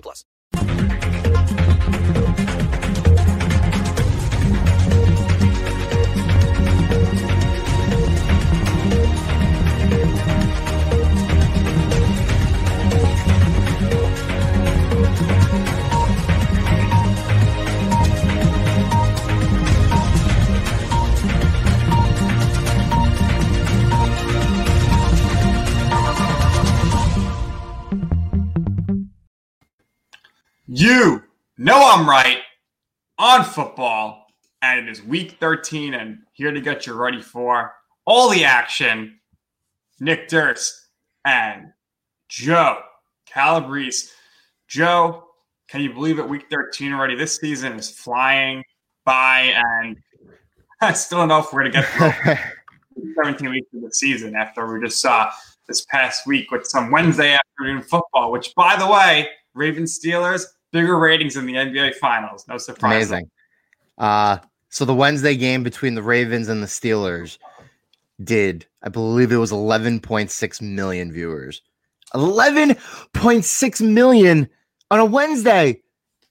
plus. You know I'm right on football, and it is week 13, and here to get you ready for all the action. Nick Durst and Joe Calabrese. Joe, can you believe it? Week 13 already. This season is flying by, and I still don't know if we're going to get through 17 weeks of the season after we just saw this past week with some Wednesday afternoon football, which, by the way, Ravens Steelers, bigger ratings in the NBA Finals. No surprise. Amazing. Uh, so the Wednesday game between the Ravens and the Steelers did, I believe it was 11.6 million viewers. 11.6 million on a Wednesday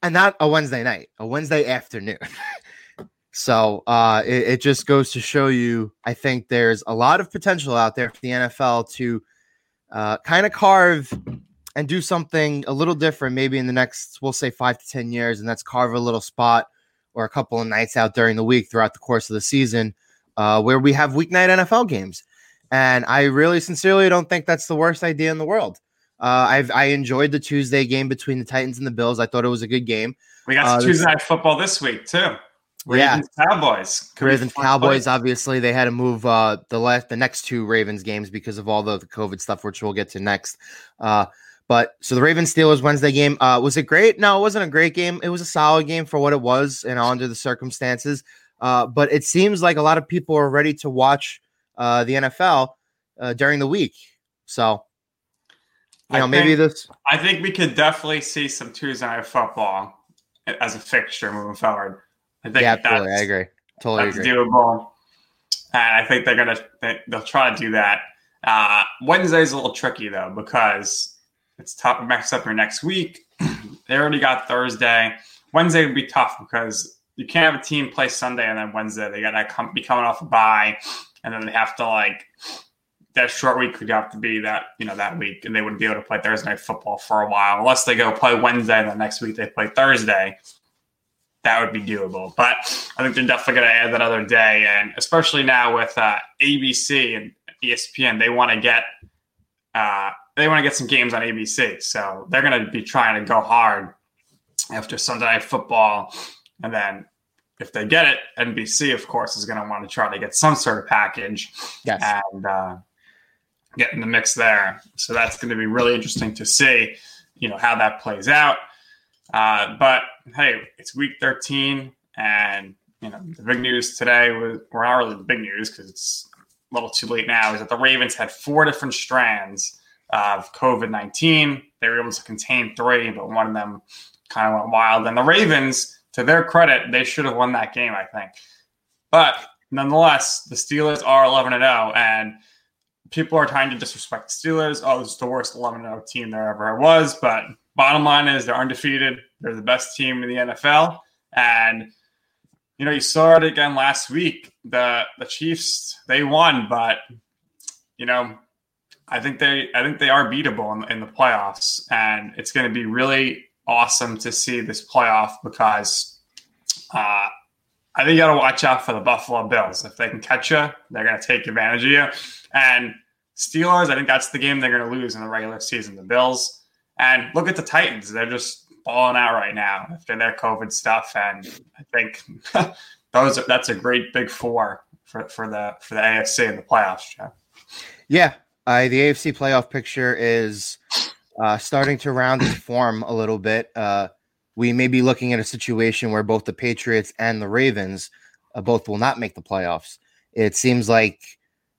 and not a Wednesday night, a Wednesday afternoon. so uh, it, it just goes to show you, I think there's a lot of potential out there for the NFL to uh, kind of carve and do something a little different, maybe in the next, we'll say five to 10 years, and that's carve a little spot or a couple of nights out during the week throughout the course of the season uh, where we have weeknight NFL games. And I really sincerely don't think that's the worst idea in the world. Uh, I've I enjoyed the Tuesday game between the Titans and the Bills. I thought it was a good game. We got Uh, some Tuesday night football this week too. Yeah. Ravens Cowboys. Could Ravens Cowboys, play. obviously, they had to move uh, the last the next two Ravens games because of all the, the COVID stuff, which we'll get to next. Uh, but so the Ravens Steelers Wednesday game uh, was it great? No, it wasn't a great game. It was a solid game for what it was and under the circumstances. Uh, but it seems like a lot of people are ready to watch uh, the NFL uh, during the week. So you I know, maybe think- this. I think we could definitely see some Tuesday night football as a fixture moving forward. I think Yeah, that's. I agree. Totally agree. doable, and I think they're gonna they, they'll try to do that. Uh, Wednesday's a little tricky though because it's tough. Mess up your next week. they already got Thursday. Wednesday would be tough because you can't have a team play Sunday and then Wednesday they gotta come, be coming off a bye, and then they have to like that short week could have to be that you know that week, and they wouldn't be able to play Thursday night football for a while unless they go play Wednesday and the next week they play Thursday. That would be doable, but I think they're definitely going to add that other day, and especially now with uh, ABC and ESPN, they want to get uh, they want to get some games on ABC, so they're going to be trying to go hard after Sunday night football, and then if they get it, NBC of course is going to want to try to get some sort of package Yes. and uh, get in the mix there. So that's going to be really interesting to see, you know, how that plays out. Uh, but hey, it's week 13, and you know the big news today was well, not really the big news because it's a little too late now. Is that the Ravens had four different strands of COVID 19. They were able to contain three, but one of them kind of went wild. And the Ravens, to their credit, they should have won that game, I think. But nonetheless, the Steelers are 11 and 0, and people are trying to disrespect the Steelers. Oh, is the worst 11 0 team there ever was. But bottom line is they're undefeated. They're the best team in the NFL. And, you know, you saw it again last week. The the Chiefs, they won, but, you know, I think they I think they are beatable in, in the playoffs. And it's going to be really awesome to see this playoff because uh, I think you got to watch out for the Buffalo Bills. If they can catch you, they're going to take advantage of you. And Steelers, I think that's the game they're going to lose in the regular season. The Bills, and look at the Titans; they're just balling out right now after their COVID stuff. And I think those are, that's a great big four for, for the for the AFC in the playoffs. Jeff. Yeah, uh, the AFC playoff picture is uh, starting to round its form a little bit. Uh, we may be looking at a situation where both the Patriots and the Ravens uh, both will not make the playoffs. It seems like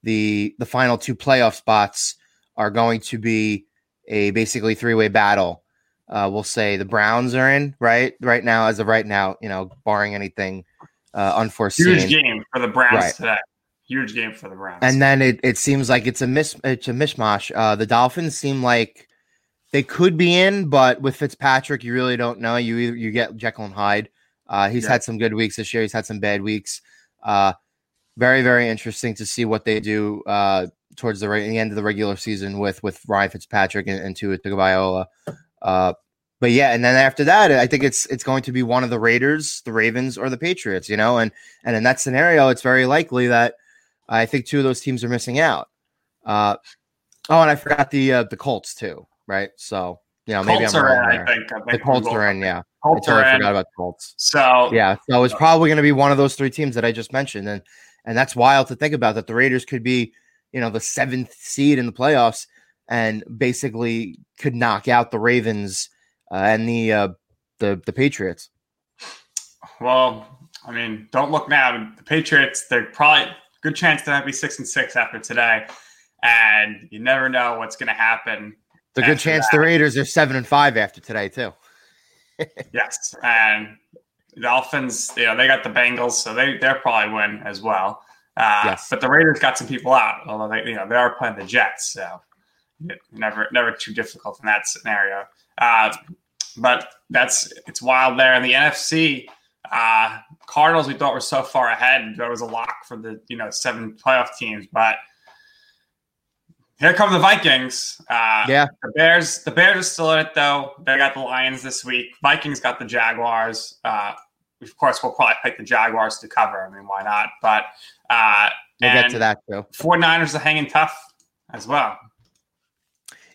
the the final two playoff spots are going to be a basically three way battle. Uh, we'll say the Browns are in right right now as of right now. You know, barring anything uh, unforeseen. Huge game for the Browns Right. today. Huge game for the Browns. And then it, it seems like it's a mis it's a mishmash. Uh, the Dolphins seem like they could be in, but with Fitzpatrick, you really don't know. You either you get Jekyll and Hyde. Uh, he's Yeah. had some good weeks this year. He's had some bad weeks. Uh, very very interesting to see what they do uh, towards the, re- the end of the regular season with with Ryan Fitzpatrick and, and Tua Tagovailoa. Uh, but yeah, and then after that, I think it's it's going to be one of the Raiders, the Ravens, or the Patriots. You know, and and in that scenario, it's very likely that I think two of those teams are missing out. Uh, oh, and I forgot the uh, the Colts too, right? So you know, maybe Colts I'm are wrong in, there. I think. I think The Colts are in, yeah. I Colts totally are in. forgot about the Colts. So Yeah, so it's probably going to be one of those three teams that I just mentioned, and and that's wild to think about that the Raiders could be, you know, the seventh seed in the playoffs and basically could knock out the Ravens uh, and the uh, the the Patriots. Well, I mean, don't look now. The Patriots, they're probably good chance to be six and six after today, and you never know what's going to happen. The good chance that. the Raiders are seven and five after today too. Yes, and the Dolphins, you know, they got the Bengals, so they they're probably win as well. Uh, Yes. But the Raiders got some people out, although they you know they are playing the Jets, so never never too difficult in that scenario. Uh, but that's it's wild there in the NFC. Uh, Cardinals, we thought were so far ahead. There was a lock for the you know seven playoff teams, but here come the Vikings. Uh, Yeah. the Bears. The Bears are still in it though. They got the Lions this week. Vikings got the Jaguars. Uh, of course, we'll probably pick the Jaguars to cover. I mean, why not? But uh, We'll get to that too. 49ers are hanging tough as well.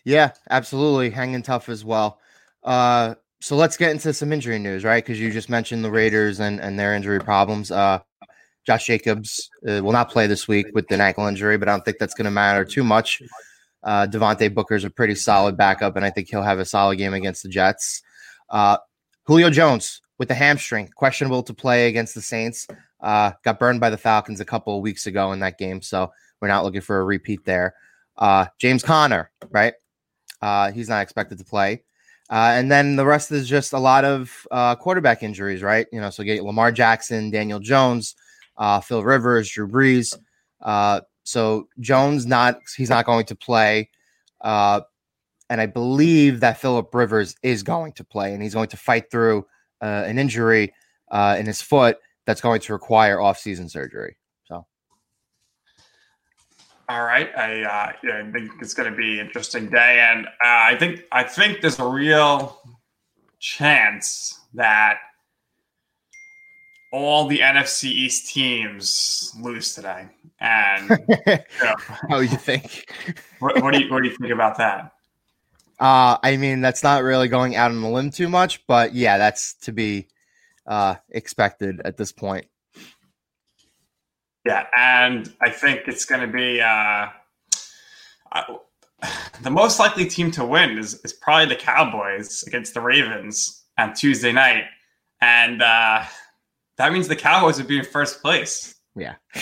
Yeah, absolutely. Hanging tough as well. Uh, so let's get into some injury news, right? Because you just mentioned the Raiders and, and their injury problems. Uh, Josh Jacobs uh, will not play this week with an ankle injury, but I don't think that's going to matter too much. Uh, Devontae Booker's a pretty solid backup, and I think he'll have a solid game against the Jets. Uh, Julio Jones with the hamstring, questionable to play against the Saints. Uh, got burned by the Falcons a couple of weeks ago in that game, so we're not looking for a repeat there. Uh, James Conner, right? Uh, he's not expected to play. Uh, and then the rest is just a lot of uh, quarterback injuries, right? You know, so get Lamar Jackson, Daniel Jones, uh, Phil Rivers, Drew Brees. Uh, so Jones not he's not going to play, uh, and I believe that Philip Rivers is going to play, and he's going to fight through uh, an injury in his foot that's going to require off-season surgery. All right, I, uh, yeah, I think it's going to be an interesting day, and uh, I think I think there's a real chance that all the NFC East teams lose today. And you know, how you think? what, what do you what do you think about that? Uh, I mean, that's not really going out on a limb too much, but yeah, that's to be uh, expected at this point. Yeah, and I think it's going to be uh, uh, the most likely team to win is, is probably the Cowboys against the Ravens on Tuesday night, and uh, that means the Cowboys would be in first place. Yeah.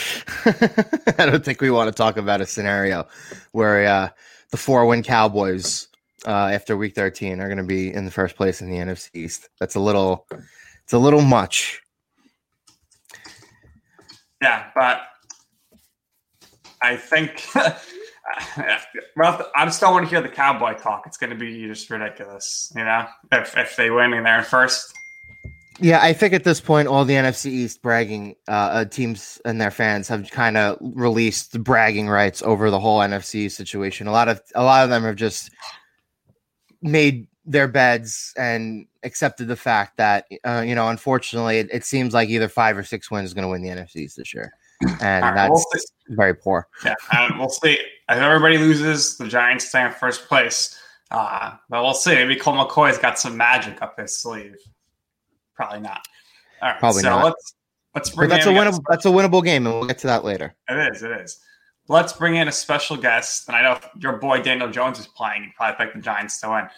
I don't think we want to talk about a scenario where uh, the four win Cowboys uh, after week 13 are going to be in the first place in the NFC East. That's a little, it's a little much. Yeah, but I think well, I just don't want to hear the Cowboy talk. It's going to be just ridiculous, you know. If if they win and they're first, Yeah, I think at this point, all the NFC East bragging uh, uh, teams and their fans have kind of released the bragging rights over the whole NFC situation. A lot of a lot of them have just made their beds and accepted the fact that uh, you know, unfortunately, it, it seems like either five or six wins is going to win the NFC East this year, and right, that's we'll very poor. yeah, and we'll see. If everybody loses, the Giants stay in first place. Uh, but we'll see. Maybe Colt McCoy's got some magic up his sleeve. Probably not. All right, Probably so not. let's let's But bring that's a in- winnable. That's a winnable game, and we'll get to that later. It is. It is. let's bring in a special guest. And I know your boy Daniel Jones is playing. You probably pick the Giants to win.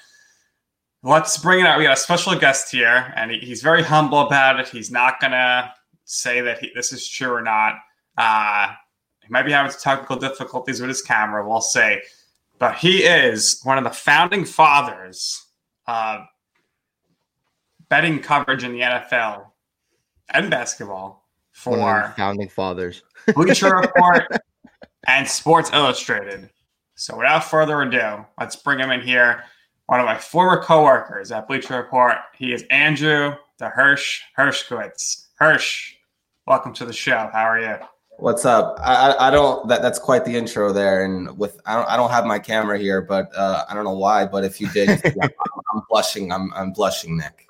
Let's bring it out. We got a special guest here, and he, he's very humble about it. He's not gonna say that he, this is true or not. Uh, he might be having technical difficulties with his camera. We'll see. But he is one of the founding fathers of betting coverage in the NFL and basketball One of the for founding fathers. Bleacher Report and Sports Illustrated. So without further ado, let's bring him in here. One of my former coworkers at Bleacher Report. He is Andrew the Hirsch Hirschkowitz. Hirsch, welcome to the show. How are you? What's up? I, I I don't that that's quite the intro there, and with I don't I don't have my camera here, but uh, I don't know why, but if you did, I'm, I'm blushing. I'm I'm blushing, Nick.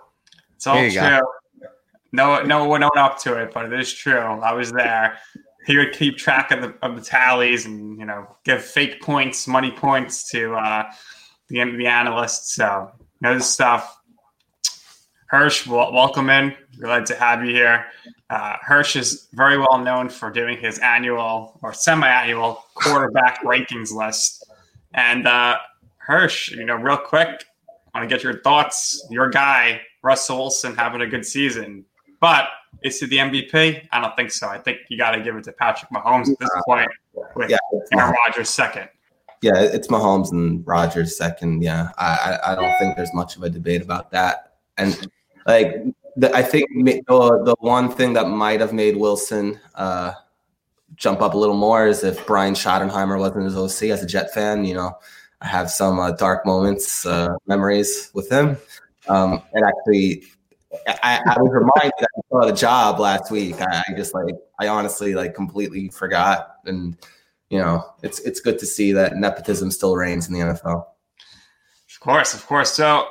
It's all There you go. true. No, no one went up to it, but it is true. I was there. He would keep track of the of the tallies and you know give fake points, money points to uh, the the analysts. So knows stuff. Hirsch, wel- welcome in. We're glad to have you here. Uh, Hirsch is very well known for doing his annual or semi-annual quarterback rankings list. And uh, Hirsch, you know, real quick, want to get your thoughts. Your guy, Russell Wilson, having a good season, but is he the MVP? I don't think so. I think you got to give it to Patrick Mahomes at this point, with Yeah, Aaron Rodgers second. Yeah, it's Mahomes and Rodgers second. Yeah, I I, don't think there's much of a debate about that. And like the, I think the the one thing that might have made Wilson uh, jump up a little more is if Brian Schottenheimer wasn't his OC as a Jet fan. You know, I have some uh, dark moments, uh, memories with him. Um, and actually, I, I was reminded I saw the job last week. I, I just like, I honestly like completely forgot. And you know, it's it's good to see that nepotism still reigns in the NFL. Of course, of course. So,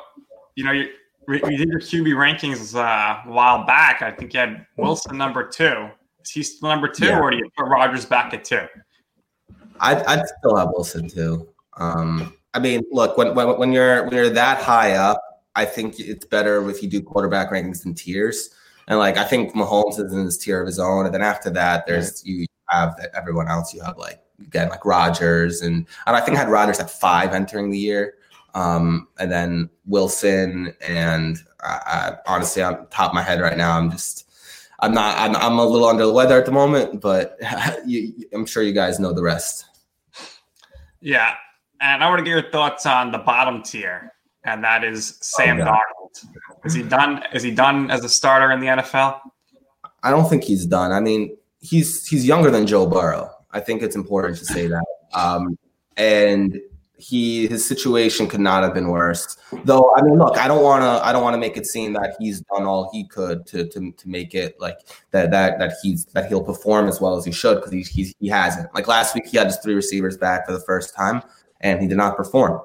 you know, you, we did your QB rankings uh, a while back. I think you had Wilson number two. Is he still number two, Yeah. or do you put Rodgers back at two? I'd, I'd still have Wilson too. Um, I mean, look, when, when when you're when you're that high up, I think it's better if you do quarterback rankings in tiers. And like, I think Mahomes is in this tier of his own, and then after that, there's you have everyone else. You have like again like Rodgers, and and I think I had Rodgers at five entering the year, um, and then Wilson, and I, I, honestly, on top of my head right now, I'm just. I'm not. I'm, I'm a little under the weather at the moment, but you, I'm sure you guys know the rest. Yeah, and I want to get your thoughts on the bottom tier, and that is Sam Oh, Darnold. Is he done? Is he done as a starter in the NFL? I don't think he's done. I mean, he's he's younger than Joe Burrow. I think it's important to say that. Um, and he his situation could not have been worse. Though I mean, look, I don't want to I don't want to make it seem that he's done all he could to to, to make it like that that that he's that he'll perform as well as he should because he he hasn't. Like last week, he had his three receivers back for the first time, and he did not perform.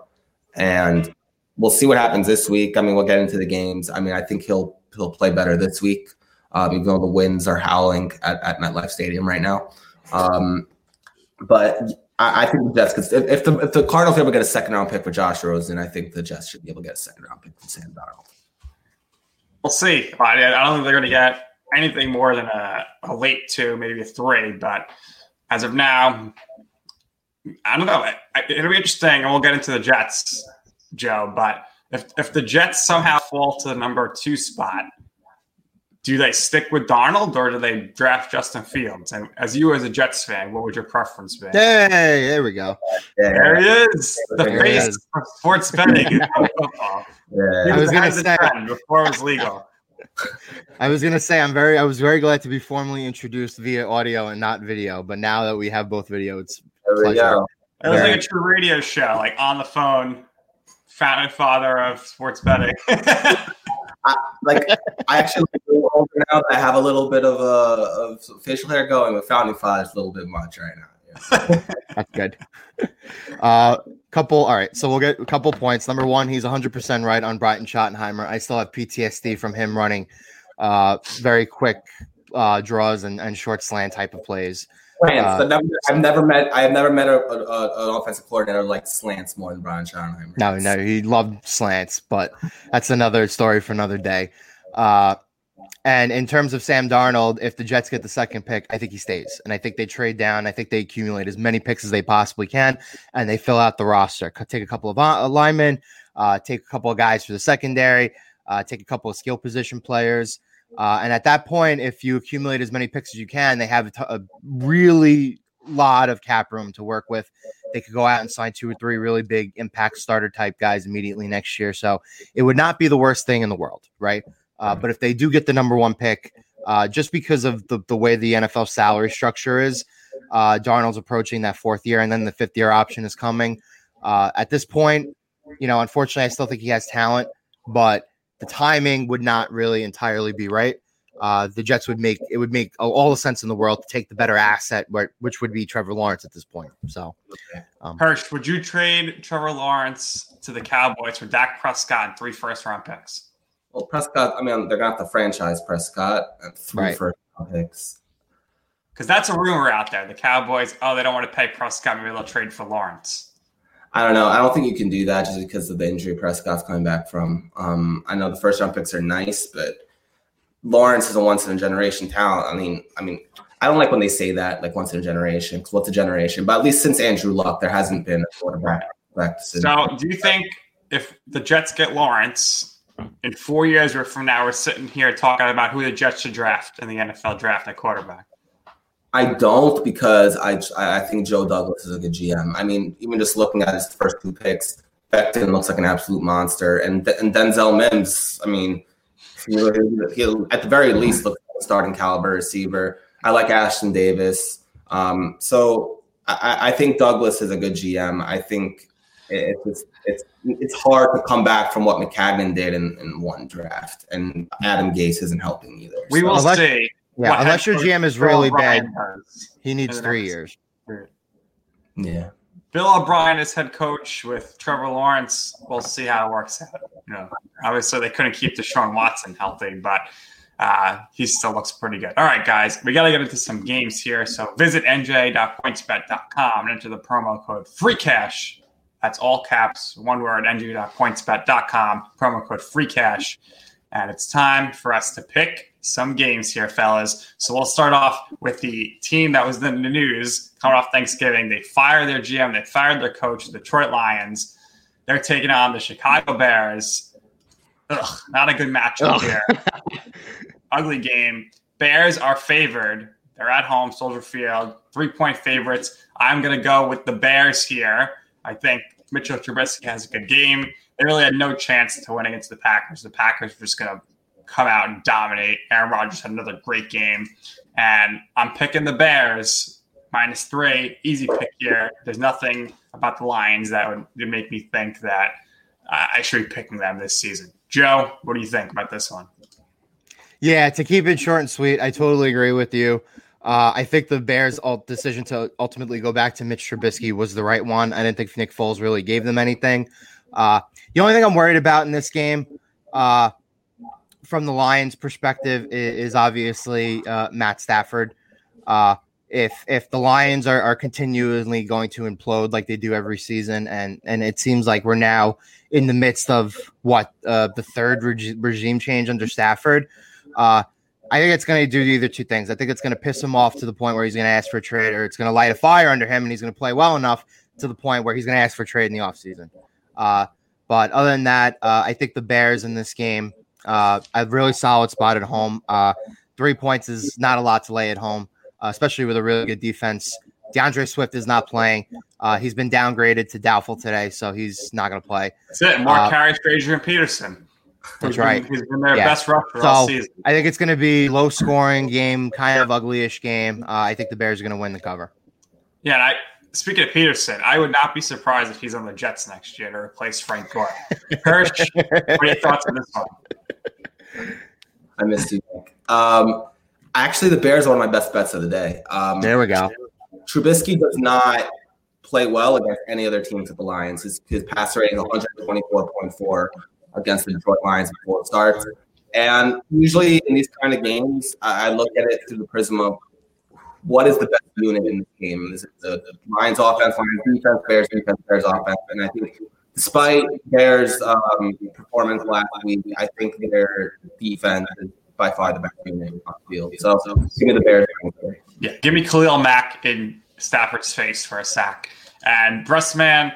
And we'll see what happens this week. I mean, we'll get into the games. I mean, I think he'll he'll play better this week um, even though the winds are howling at, at MetLife Stadium right now. Um, but I, I think the Jets, because if, if the if the Cardinals are able to get a second round pick for Josh Rosen, I think the Jets should be able to get a second round pick for Sam Darnold. We'll see. I don't think they're going to get anything more than a, a late two, maybe a three. But as of now, I don't know. It'll be interesting, and we'll get into the Jets, Joe. But if if the Jets somehow fall to the number two spot, do they stick with Darnold or do they draft Justin Fields? And as you as a Jets fan, what would your preference be? Hey, there we go. There he is, the There face is. of sports betting in football. Yeah. I was gonna ahead of the say- before it was legal. I was gonna say I'm very I was very glad to be formally introduced via audio and not video, but now that we have both video, it's There we Pleasure. go. It was like a true radio show, like on the phone. Founding father of sports betting. Like I actually like a little older now that I have a little bit of a of facial hair going, but founding father is a little bit much right now. Yeah. that's good. Uh couple all right, so we'll get a couple points. Number one, he's 100 percent right on Brian Schottenheimer. I still have PTSD from him running uh very quick uh draws and, and short slant type of plays. Slants. Uh, never, I've never met I have never met a, a, a- an offensive coordinator like slants more than Brian Schottenheimer. No, no, he loved slants, but that's another story for another day. Uh, And in terms of Sam Darnold, if the Jets get the second pick, I think he stays. And I think they trade down. I think they accumulate as many picks as they possibly can, and they fill out the roster. Take a couple of uh, linemen, uh, take a couple of guys for the secondary, uh, take a couple of skill position players. Uh, and at that point, if you accumulate as many picks as you can, they have a, t- a really lot of cap room to work with. They could go out and sign two or three really big impact starter type guys immediately next year. So it would not be the worst thing in the world, right? Uh, but if they do get the number one pick, uh, just because of the, the way the NFL salary structure is, uh, Darnold's approaching that fourth year, and then the fifth year option is coming. Uh, at this point, you know, unfortunately, I still think he has talent, but the timing would not really entirely be right. Uh, the Jets would make it would make all the sense in the world to take the better asset, which would be Trevor Lawrence at this point. So, um, Hirsch, would you trade Trevor Lawrence to the Cowboys for Dak Prescott and three first round picks? Well, Prescott, I mean, they're not the franchise Prescott and three right. first round picks. Because that's a rumor out there. The Cowboys, oh, they don't want to pay Prescott. Maybe they'll trade for Lawrence. I don't know. I don't think you can do that just because of the injury Prescott's coming back from. Um, I know the first round picks are nice, but Lawrence is a once in a generation talent. I mean, I mean, I don't like when they say that, like once in a generation, because what's a generation? But at least since Andrew Luck, there hasn't been a quarterback. So, do you think if the Jets get Lawrence in four years from now, we're sitting here talking about who the Jets should draft in the NFL draft at quarterback? I don't because I I think Joe Douglas is a good GM. I mean, even just looking at his first two picks, Becton looks like an absolute monster, and and Denzel Mims. I mean, he'll at the very least look like a starting caliber receiver. I like Ashtyn Davis. Um, so I, I, think Douglas is a good GM. I think it's it's hard to come back from what Maccagnan did in, in one draft, and Adam Gase isn't helping either. We so. will see. Yeah, unless your GM is really bad, he needs three years. Yeah. Bill O'Brien is head coach with Trevor Lawrence. We'll see how it works out. You know, obviously they couldn't keep Deshaun Watson healthy, but uh, he still looks pretty good. All right, guys, we got to get into some games here. So visit nj.pointsbet.com and enter the promo code free cash. That's all caps, one word, nj.pointsbet.com, promo code free cash. And it's time for us to pick some games here, fellas. So we'll start off with the team that was in the news coming off Thanksgiving. They fired their GM, they fired their coach, the Detroit Lions. They're taking on the Chicago Bears. Ugh, not a good matchup here. Ugly game. Bears are favored. They're at home, Soldier Field, three point favorites. I'm going to go with the Bears here. I think Mitchell Trubisky has a good game. They really had no chance to win against the Packers. The Packers were just going to come out and dominate. Aaron Rodgers had another great game. And I'm picking the Bears minus three. Easy pick here. There's nothing about the Lions that would make me think that I should be picking them this season. Joe, what do you think about this one? Yeah, to keep it short and sweet, I totally agree with you. Uh, I think the Bears' decision to ultimately go back to Mitch Trubisky was the right one. I didn't think Nick Foles really gave them anything. Uh, the only thing I'm worried about in this game, uh, from the Lions' perspective is, is obviously uh, Matt Stafford. Uh, if if the Lions are, are continually going to implode like they do every season, and and it seems like we're now in the midst of what uh, the third reg- regime change under Stafford. I think it's going to do either two things. I think it's going to piss him off to the point where he's going to ask for a trade, or it's going to light a fire under him, and he's going to play well enough to the point where he's going to ask for a trade in the offseason. Uh, but other than that, uh, I think the Bears in this game uh, a really solid spot at home. Uh, three points is not a lot to lay at home, uh, especially with a really good defense. D'Andre Swift is not playing. Uh, he's been downgraded to doubtful today, so he's not going to play. That's it. Mark uh, Harris, Adrian Peterson. That's right. He's been their yeah. best rusher so, all season. I think it's going to be low scoring game, kind of ugly-ish game. Uh, I think the Bears are going to win the cover. Yeah, I, speaking of Peterson, I would not be surprised if he's on the Jets next year to replace Frank Gore. Hirsch, what are your thoughts on this one? I missed you. Um, actually, the Bears are one of my best bets of the day. Um, there we go. Trubisky does not play well against any other teams at the Lions. His, his passer rating is 124.4 against the Detroit Lions before it starts. And usually in these kind of games, I look at it through the prism of what is the best unit in this game? The, the Lions offense, Lions defense, Bears defense, Bears offense? And I think despite Bears' um, performance last week, I think their defense is by far the best unit on the field. So, so give me the Bears. Yeah, give me Khalil Mack in Stafford's face for a sack. And Breastman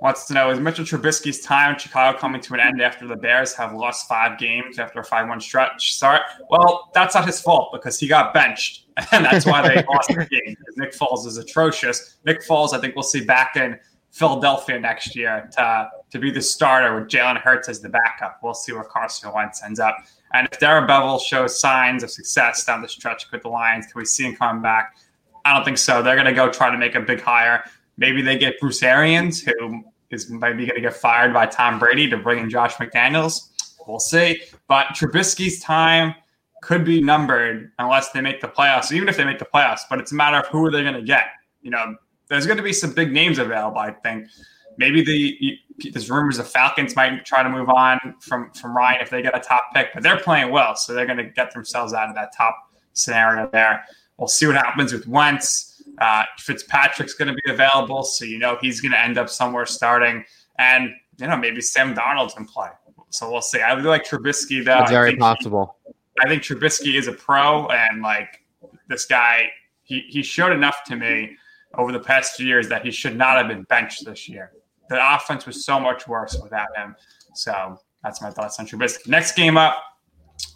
wants to know is Mitchell Trubisky's time in Chicago coming to an end after the Bears have lost five games after a 5 1 stretch Sorry. Well, that's not his fault because he got benched, and that's why they lost the game. Nick Foles is atrocious. Nick Foles, I think we'll see back in Philadelphia next year to, to be the starter with Jalen Hurts as the backup. We'll see where Carson Wentz ends up. And if Darrell Bevell shows signs of success down the stretch with the Lions, can we see him come back? I don't think so. They're going to go try to make a big hire. Maybe they get Bruce Arians, who is maybe going to get fired by Tom Brady to bring in Josh McDaniels. We'll see. But Trubisky's time could be numbered unless they make the playoffs, even if they make the playoffs. But it's a matter of who are they going to get. You know, there's going to be some big names available. I think maybe the there's rumors the Falcons might try to move on from from Ryan if they get a top pick, but they're playing well, so they're going to get themselves out of that top scenario there. We'll see what happens with Wentz. Uh, Fitzpatrick's going to be available, so you know he's going to end up somewhere starting, and you know maybe Sam Darnold's in play. So we'll see. I really like Trubisky though. It's very I possible. I think Trubisky is a pro, and like this guy, he he showed enough to me over the past few years that he should not have been benched this year. The offense was so much worse without him. So that's my thoughts on Trubisky. Next game up,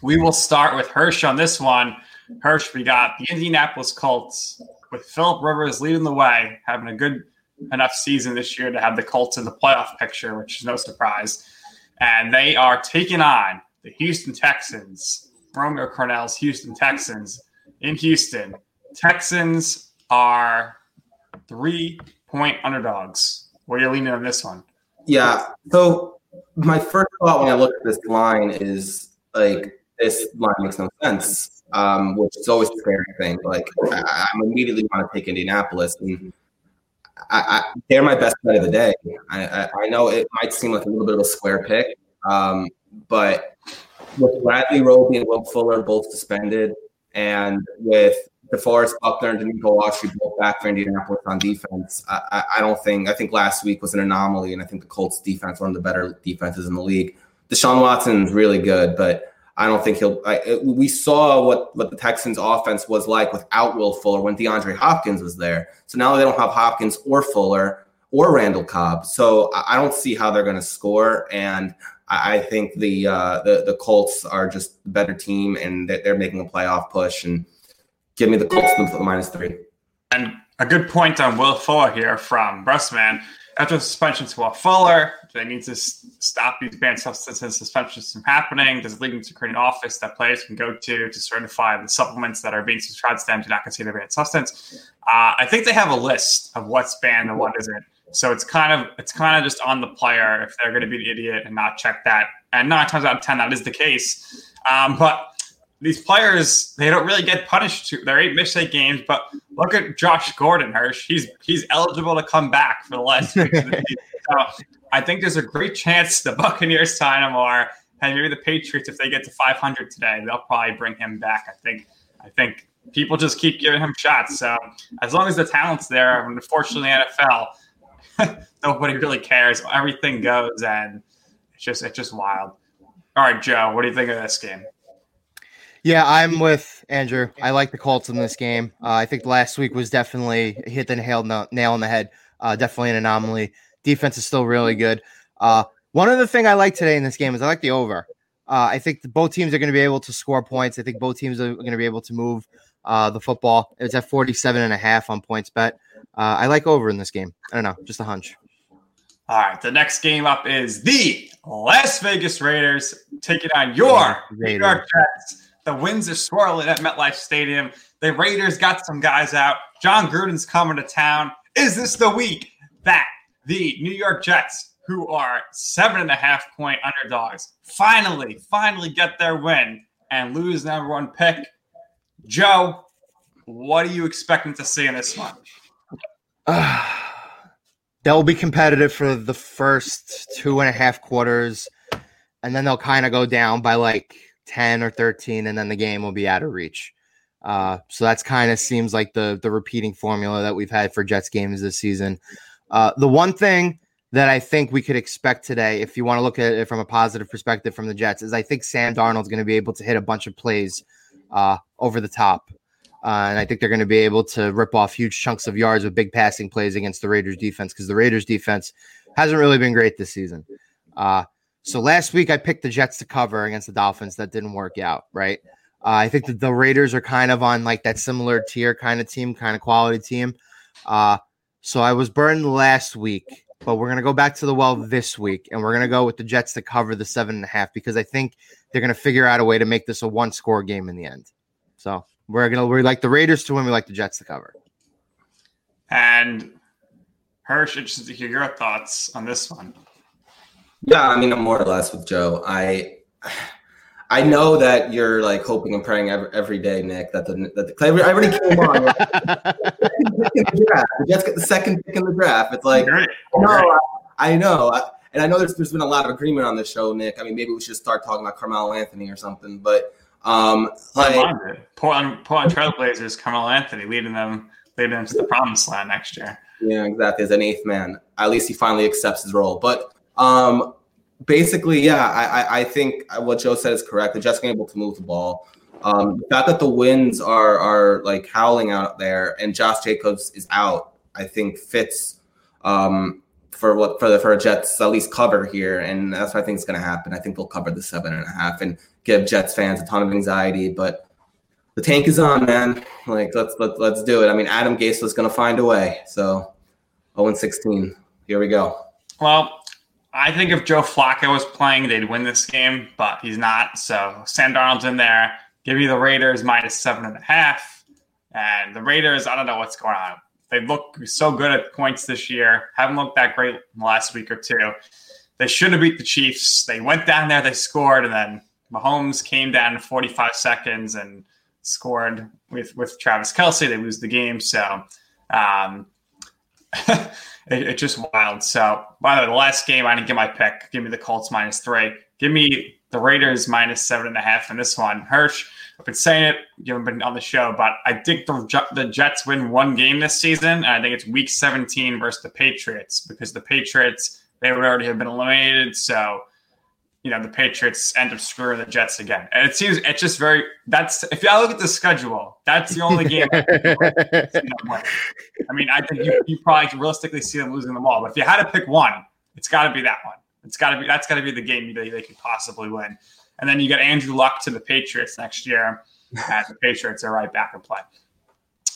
we will start with Hirsch on this one. Hirsch, we got the Indianapolis Colts with Philip Rivers leading the way, having a good enough season this year to have the Colts in the playoff picture, which is no surprise. And they are taking on the Houston Texans, Romeo Crennel's Houston Texans in Houston. Texans are three point underdogs. Where are you leaning on this one? Yeah. So my first thought when I look at this line is like this line makes no sense, um, which is always a scary thing. Like I, am immediately want to take Indianapolis, and I, I, they're my best bet of the day. I, I, know it might seem like a little bit of a square pick, um, but with Bradley Roby and Will Fuller both suspended, and with DeForest Buckner and Denico Autry both back for Indianapolis on defense. I, I, I, don't think I think last week was an anomaly, and I think the Colts defense one of the better defenses in the league. Deshaun Watson's really good, but I don't think he'll. I, we saw what what the Texans' offense was like without Will Fuller when DeAndre Hopkins was there. So now they don't have Hopkins or Fuller or Randall Cobb. So I, I don't see how they're going to score, and I, I think the, uh, the the Colts are just the better team, and they're, they're making a playoff push and give me the Colts minus three. And a good point on Will Fuller here from Breastman. After the suspension to Will Fuller, they need to stop these banned substances and suspensions from happening. Does it lead them to create an office that players can go to to certify the supplements that are being subscribed to them do not contain a banned substance? Uh, I think they have a list of what's banned and what isn't. So it's kind of it's kind of just on the player if they're going to be an idiot and not check that. And nine times out of ten, that is the case. Um, but these players they don't really get punished. To, they're eight mistake games, but look at Josh Gordon, Hirsch. He's he's eligible to come back for the last. so I think there's a great chance the Buccaneers sign him, or and maybe the Patriots, if they get to 500 today, they'll probably bring him back. I think. I think people just keep giving him shots. So as long as the talent's there, unfortunately, NFL, nobody really cares. Everything goes, and it's just it's just wild. All right, Joe, what do you think of this game? Yeah, I'm with Andrew. I like the Colts in this game. Uh, I think last week was definitely hit the nail, nail on the head. Uh, definitely an anomaly. Defense is still really good. Uh, one other thing I like today in this game is I like the over. Uh, I think both teams are going to be able to score points. I think both teams are going to be able to move uh, the football. It's at 47 and a half on PointsBet. Uh, I like over in this game. I don't know, just a hunch. All right, the next game up is the Las Vegas Raiders taking on your New York Jets. The winds are swirling at MetLife Stadium. The Raiders got some guys out. Jon Gruden's coming to town. Is this the week that the New York Jets, who are seven and a half point underdogs, finally, finally get their win and lose number one pick? Joe, what are you expecting to see in this one? Uh, they'll be competitive for the first two and a half quarters, and then they'll kind of go down by like 10 or 13 and then the game will be out of reach. Uh, so that's kind of seems like the the repeating formula that we've had for Jets games this season. Uh, the one thing that I think we could expect today, if you want to look at it from a positive perspective from the Jets, is I think Sam Darnold's going to be able to hit a bunch of plays uh, over the top. Uh, and I think they're going to be able to rip off huge chunks of yards with big passing plays against the Raiders defense because the Raiders defense hasn't really been great this season. Uh, so last week I picked the Jets to cover against the Dolphins. That didn't work out, right? Uh, I think that the Raiders are kind of on like that similar tier kind of team, kind of quality team. Uh, so I was burned last week, but we're gonna go back to the well this week, and we're gonna go with the Jets to cover the seven and a half because I think they're gonna figure out a way to make this a one score game in the end. So we're gonna we like the Raiders to win, we like the Jets to cover. And Hirsch, interested to hear your thoughts on this one. Yeah, I mean, I'm more or less with Joe. I I know that you're like hoping and praying every, every day, Nick, that the that the I already came on. the, draft. the Jets get the second pick in the draft. It's like Great. no, I, I know, I, and I know there's there's been a lot of agreement on this show, Nick. I mean, maybe we should start talking about Carmelo Anthony or something, but um, like Portland, Portland Trailblazers, Carmelo Anthony leading them leading them to the promised land next year. Yeah, exactly. As an eighth man, at least he finally accepts his role. But um, basically, yeah, I, I think what Joe said is correct. They're just able to move the ball. Um, the fact that the winds are are like howling out there and Josh Jacobs is out, I think fits um, for what for the for Jets at least cover here, and that's what I think is going to happen. I think they'll cover the seven and a half and give Jets fans a ton of anxiety, but the tank is on, man. Like let's let, let's do it. I mean, Adam Gase was going to find a way. So 0 16. Here we go. Well, I think if Joe Flacco was playing, they'd win this game, but he's not. So Sam Darnold's in there. Give you the Raiders minus seven and a half. And the Raiders, I don't know what's going on. They look so good at points this year. Haven't looked that great in the last week or two. They should have beat the Chiefs. They went down there, they scored, and then Mahomes came down in 45 seconds and scored with with Travis Kelce. They lose the game. So um, it, it's just wild. So by the way, the last game I didn't get my pick. Give me the Colts minus three. Give me the Raiders minus seven and a half in this one. Hirsch, I've been saying it. You haven't been on the show, but I think the the Jets win one game this season, and I think it's Week 17 versus the Patriots because the Patriots they would already have been eliminated. So you know the Patriots end up screwing the Jets again. And it seems it's just very that's if you look at the schedule, that's the only game. I, mean, I think you, you probably can realistically see them losing them all. But if you had to pick one, it's got to be that one. It's got to be that's got to be the game they, they could possibly win. And then you got Andrew Luck to the Patriots next year, and the Patriots are right back in play.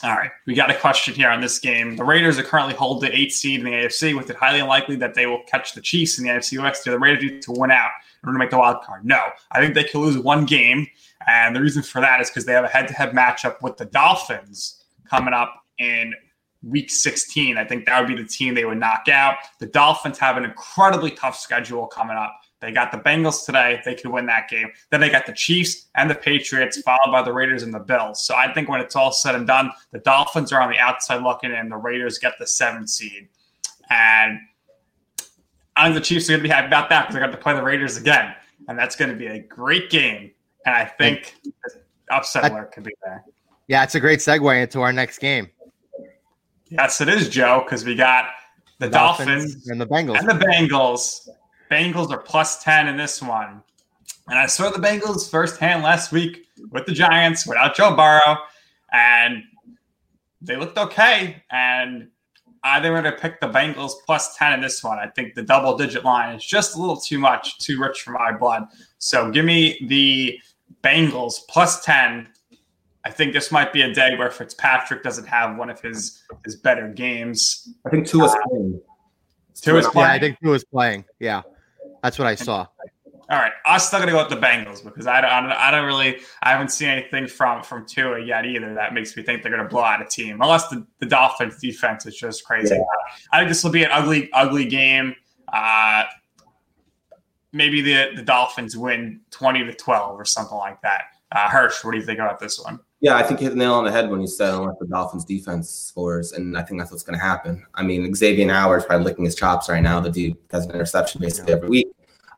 All right, we got a question here on this game. The Raiders are currently hold the eighth seed in the AFC, with it highly unlikely that they will catch the Chiefs in the AFC West. Do the Raiders need to win out in order to make the wild card? No, I think they could lose one game, and the reason for that is because they have a head-to-head matchup with the Dolphins coming up in Week 16. I think that would be the team they would knock out. The Dolphins have an incredibly tough schedule coming up. They got the Bengals today. They could win that game. Then they got the Chiefs and the Patriots, followed by the Raiders and the Bills. So I think when it's all said and done, the Dolphins are on the outside looking, and the Raiders get the seventh seed. And I think the Chiefs are going to be happy about that because they got to play the Raiders again, and that's going to be a great game. And I think upset alert could be there. Yeah, it's a great segue into our next game. Yes, it is, Joe, because we got the, The Dolphins, Dolphins and the Bengals. and the Bengals. Bengals are plus 10 in this one. And I saw the Bengals firsthand last week with the Giants without Joe Burrow, and they looked okay. And I think we're going to pick the Bengals plus 10 in this one. I think the double digit line is just a little too much, too rich for my blood. So give me the Bengals plus 10. I think this might be a day where Fitzpatrick doesn't have one of his his better games. I think Tua's playing. Tua's yeah, I think who was playing. Yeah, that's what I saw. All right, I'm still gonna go with the Bengals because I don't, I don't, I don't really, I haven't seen anything from from Tua yet either that makes me think they're gonna blow out a team, unless the, the Dolphins defense is just crazy. Yeah. I think this will be an ugly, ugly game. Uh, maybe the the Dolphins win twenty to twelve or something like that. Uh, Hirsch, what do you think about this one? Yeah, I think you hit the nail on the head when you said unless the Dolphins defense scores, and I think that's what's going to happen. I mean, Xavier Howard's probably licking his chops right now. The dude has an interception basically every week.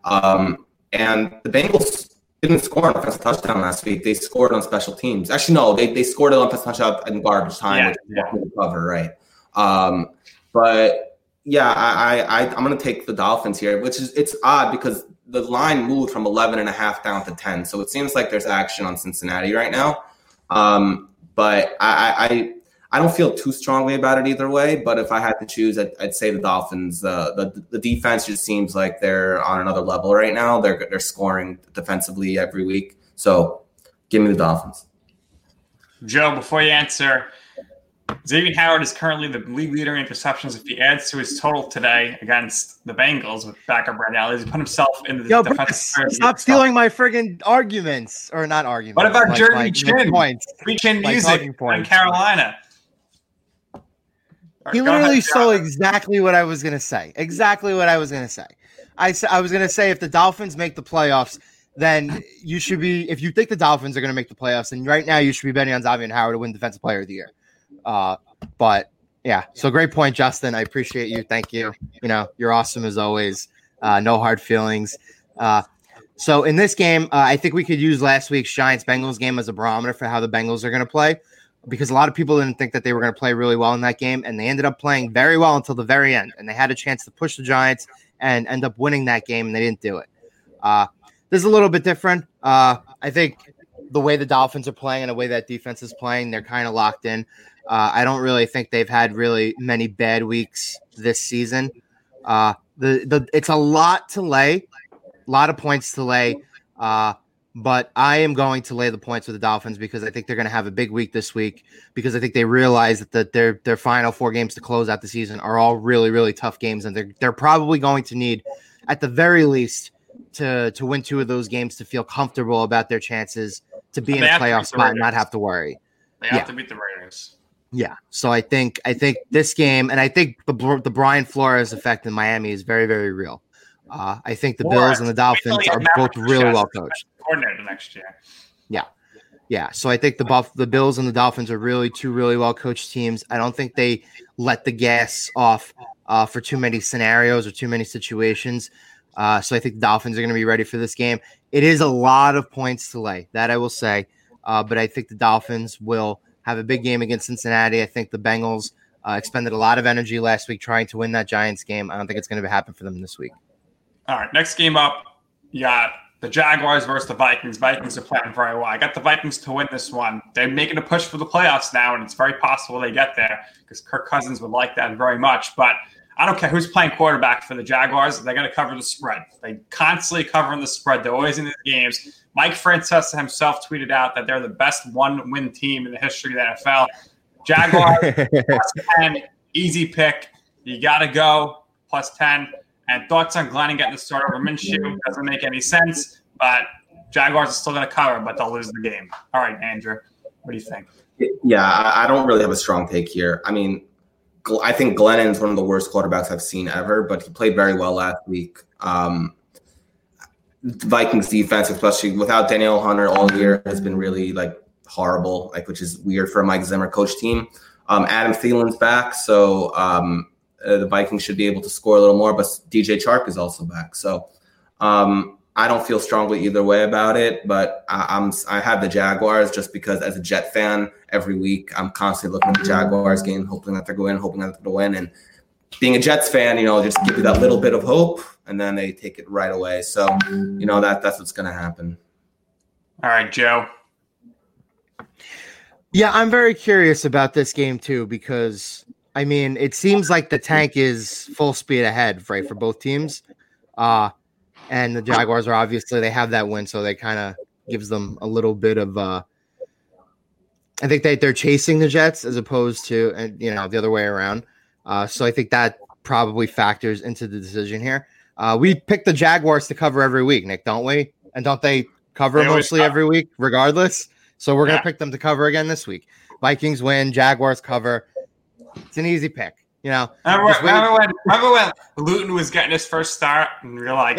Um, and the Bengals didn't score an offensive touchdown last week. They scored on special teams. Actually, no, they, they scored an offensive touchdown in garbage time, Yeah, which yeah. cover, right? Um, but yeah, I, I, I I'm gonna take the Dolphins here, which is it's odd because the line moved from 11 and a half down to 10. So it seems like there's action on Cincinnati right now. Um, but I, I, I don't feel too strongly about it either way. But if I had to choose, I'd, I'd say the Dolphins. Uh, the the defense just seems like they're on another level right now. They're they're scoring defensively every week. So give me the Dolphins. Joe, before you answer, Xavier Howard is currently the league leader in interceptions. If he adds to his total today against the Bengals with backup Brad Allen, he's put himself in the Yo, defensive. Bruce, stop stealing my friggin' arguments or not arguments. What about like, Jeremy like, Chinn? Points. We can Like use it in points. Carolina. He literally ahead, Joe. exactly what I was gonna say. Exactly what I was gonna say. I, I was gonna say if the Dolphins make the playoffs, then you should be. If you think the Dolphins are gonna make the playoffs, then right now you should be betting on Xavier Howard to win Defensive Player of the Year. Uh, but yeah, so great point, Justin. I appreciate you. Thank you. You know, you're awesome as always. Uh, no hard feelings. Uh, so in this game, uh, I think we could use last week's Giants Bengals game as a barometer for how the Bengals are going to play, because a lot of people didn't think that they were going to play really well in that game, and they ended up playing very well until the very end, and they had a chance to push the Giants and end up winning that game, and they didn't do it. Uh, this is a little bit different. Uh, I think the way the Dolphins are playing and the way that defense is playing, they're kind of locked in. Uh, I don't really think they've had really many bad weeks this season. Uh, the the it's a lot to lay, a lot of points to lay. But I am going to lay the points with the Dolphins because I think they're going to have a big week this week because I think they realize that the, their their final four games to close out the season are all really really tough games and they're they're probably going to need at the very least to to win two of those games to feel comfortable about their chances to be in a playoff spot and not have to worry. They have Yeah. to beat the Raiders. Yeah. So I think I think this game, and I think the the Brian Flores effect in Miami is very very real. Uh, I think the Flores, Bills and the Dolphins are both really well coached. Coordinator next year. Yeah. Yeah, so I think the Buff the Bills and the Dolphins are really two really well coached teams. I don't think they let the gas off uh, for too many scenarios or too many situations. Uh, so I think the Dolphins are going to be ready for this game. It is a lot of points to lay, that I will say. Uh, but I think the Dolphins will have a big game against Cincinnati. I think the Bengals uh, expended a lot of energy last week trying to win that Giants game. I don't think it's going to happen for them this week. All right, next game up, you got the Jaguars versus the Vikings. Vikings are playing very well. I got the Vikings to win this one. They're making a push for the playoffs now, and it's very possible they get there because Kirk Cousins would like that very much. But I don't care who's playing quarterback for the Jaguars. They're going to cover the spread. They constantly covering the spread. They're always in the games. Mike Francesa himself tweeted out that they're the best one-win team in the history of the NFL. Jaguars plus 10, easy pick. You got to go plus 10. And thoughts on Glennon getting the start over Minshew doesn't make any sense, but Jaguars are still going to cover, but they'll lose the game. All right, Andrew, what do you think? Yeah, I don't really have a strong take here. I mean, I think Glennon's one of the worst quarterbacks I've seen ever, but he played very well last week. Um, Vikings defense, especially without Danielle Hunter all year, has been really like horrible, like which is weird for a Mike Zimmer coach team. Um, Adam Thielen's back, so um, uh, the Vikings should be able to score a little more. But DJ Chark is also back, so um, I don't feel strongly either way about it. But I, I'm I have the Jaguars just because as a Jet fan, every week I'm constantly looking at the Jaguars game, hoping that they're going, hoping that they're going to win, and being a Jets fan, you know, just give you that little bit of hope, and then they take it right away. So you know that that's what's going to happen. All right, Joe. Yeah, I'm very curious about this game too because I mean, it seems like the tank is full speed ahead, right, for both teams. Uh and the Jaguars are obviously they have that win, so they kind of gives them a little bit of uh I think they they're chasing the Jets as opposed to and you know the other way around. Uh so I think that probably factors into the decision here. Uh we pick the Jaguars to cover every week, Nick, don't we? And don't they cover They mostly cover. every week regardless? So we're Yeah. gonna pick them to cover again this week. Vikings win, Jaguars cover. It's an easy pick, you know. Remember, remember when, remember when Luton was getting his first start, and you're like,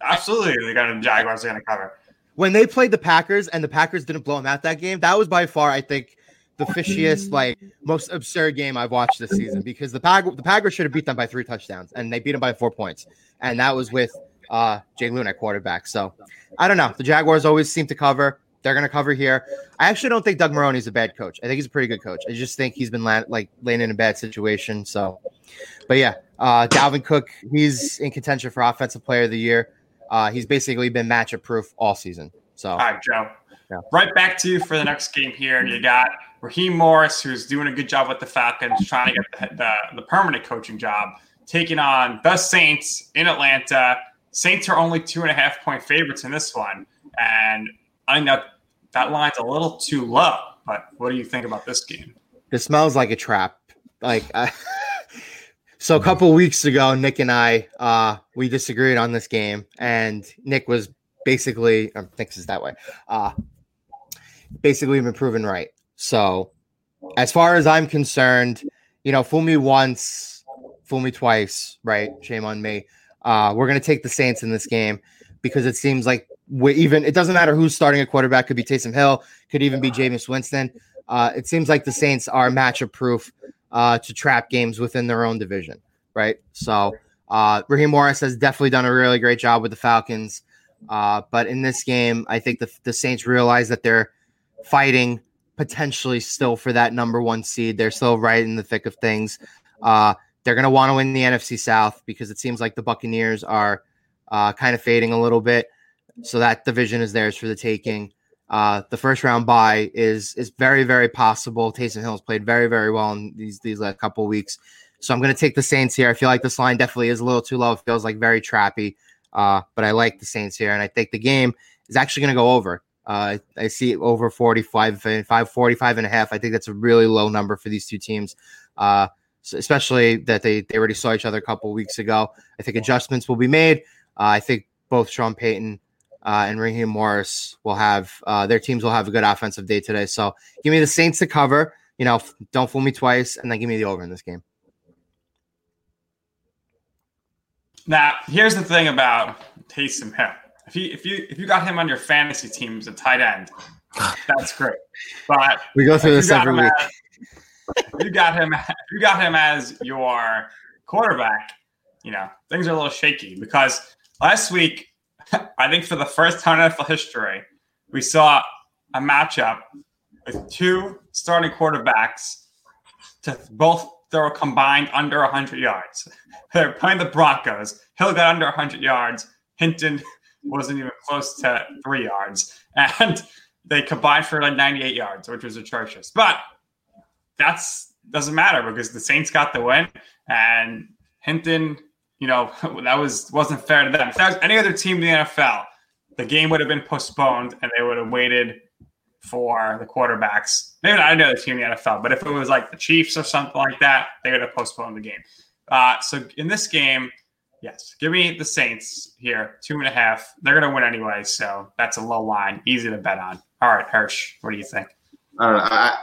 absolutely, they're going to Jaguars are going to cover. When they played the Packers and the Packers didn't blow them out that game, that was by far, I think, the fishiest, like most absurd game I've watched this season because the Pack the Packers should have beat them by three touchdowns and they beat them by four points, and that was with uh Jay at quarterback. So I don't know. The Jaguars always seem to cover. They're going to cover here. I actually don't think Doug Marrone's a bad coach. I think he's a pretty good coach. I just think he's been land, like laying in a bad situation. So, but yeah, uh, Dalvin Cook, he's in contention for offensive player of the year. Uh, he's basically been matchup proof all season. So, All right, Joe. Yeah. Right back to you for the next game here. You got Raheem Morris, who's doing a good job with the Falcons, trying to get the, the, the permanent coaching job, taking on the Saints in Atlanta. Saints are only two and a half point favorites in this one. And I know that line's a little too low, but what do you think about this game? it smells like a trap. Like, I, so a couple weeks ago, Nick and I, uh, we disagreed on this game, and Nick was basically, think is that way, uh, basically been proven right. So, as far as I'm concerned, you know, fool me once, fool me twice, right? Shame on me. Uh, we're gonna take the Saints in this game because it seems like even it doesn't matter who's starting a quarterback. Could be Taysom Hill, could even be Jameis Winston. Uh, it seems like the Saints are matchup proof uh, to trap games within their own division, right? So uh, Raheem Morris has definitely done a really great job with the Falcons. Uh, but in this game, I think the, the Saints realize that they're fighting potentially still for that number one seed. They're still right in the thick of things. Uh, they're going to want to win the NFC South because it seems like the Buccaneers are uh, kind of fading a little bit. So that division is theirs for the taking. Uh, the first round bye is is very very possible. Taysom Hill's played very very well in these these last couple weeks, so I'm going to take the Saints here. I feel like this line definitely is a little too low. It feels like very trappy, uh, but I like the Saints here, and I think the game is actually going to go over. Uh, I see over 45, 5, 45 and a half. I think that's a really low number for these two teams, uh, so especially that they, they already saw each other a couple weeks ago. I think adjustments will be made. Uh, I think both Sean Payton uh, and Raheem Morris will have uh, their teams will have a good offensive day today. So give me the Saints to cover. You know, don't fool me twice, and then give me the over in this game. Now, here's the thing about Taysom Hill. If you if you if you got him on your fantasy team as a tight end, that's great. But We go through this every week. as- you got him. You got him as your quarterback. You know things are a little shaky because last week, I think for the first time in NFL history, we saw a matchup with two starting quarterbacks to both throw combined under 100 yards. They're playing the Broncos. Hill got under 100 yards. Hinton wasn't even close to three yards. And they combined for like 98 yards, which was atrocious. But that's doesn't matter because the Saints got the win and Hinton, you know, that was wasn't fair to them. If that was any other team in the NFL, the game would have been postponed and they would have waited for the quarterbacks. Maybe not another team in the NFL, but if it was like the Chiefs or something like that, they would have postponed the game. Uh, so in this game, yes, give me the Saints here, two and a half. They're going to win anyway, so that's a low line, easy to bet on. All right, Hirsch, what do you think? I don't know. I,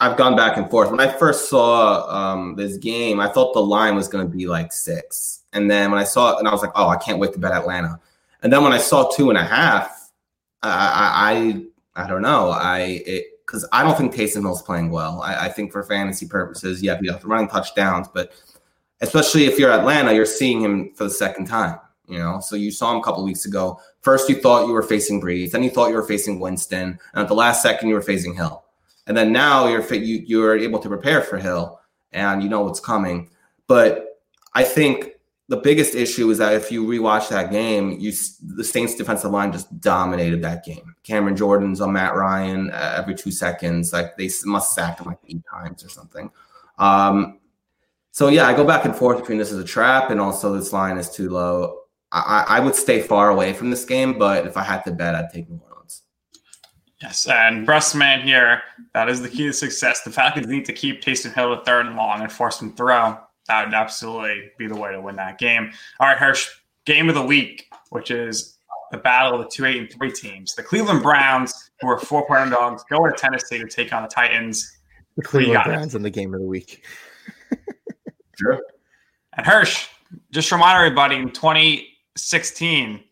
I've gone back and forth. When I first saw um, this game, I thought the line was going to be like six. And then when I saw it, and I was like, oh, I can't wait to bet Atlanta. And then when I saw two and a half, I I, I don't know. I because I don't think Taysom Hill's playing well. I, I think for fantasy purposes, yeah, to running touchdowns, but especially if you're Atlanta, you're seeing him for the second time. You know, so you saw him a couple weeks ago. First, you thought you were facing Brees, then you thought you were facing Winston, and at the last second, you were facing Hill. And then now you're you you're able to prepare for Hill, and you know what's coming. But I think the biggest issue is that if you rewatch that game, you the Saints defensive line just dominated that game. Cameron Jordan's on Matt Ryan uh, every two seconds, like they must sack him like eight times or something. Um, so yeah, I go back and forth between this is a trap and also this line is too low. I, I would stay far away from this game, but if I had to bet, I'd take New Orleans. Yes, and Brustman here, that is the key to success. The Falcons need to keep Taysom Hill to third and long and force him throw. That would absolutely be the way to win that game. All right, Hirsch, game of the week, which is the battle of the two eight and three teams. The Cleveland Browns, who are four point underdogs, go to Tennessee to take on the Titans. The Cleveland got it? Browns in the game of the week. Sure. And Hirsch, just remind everybody in 2016,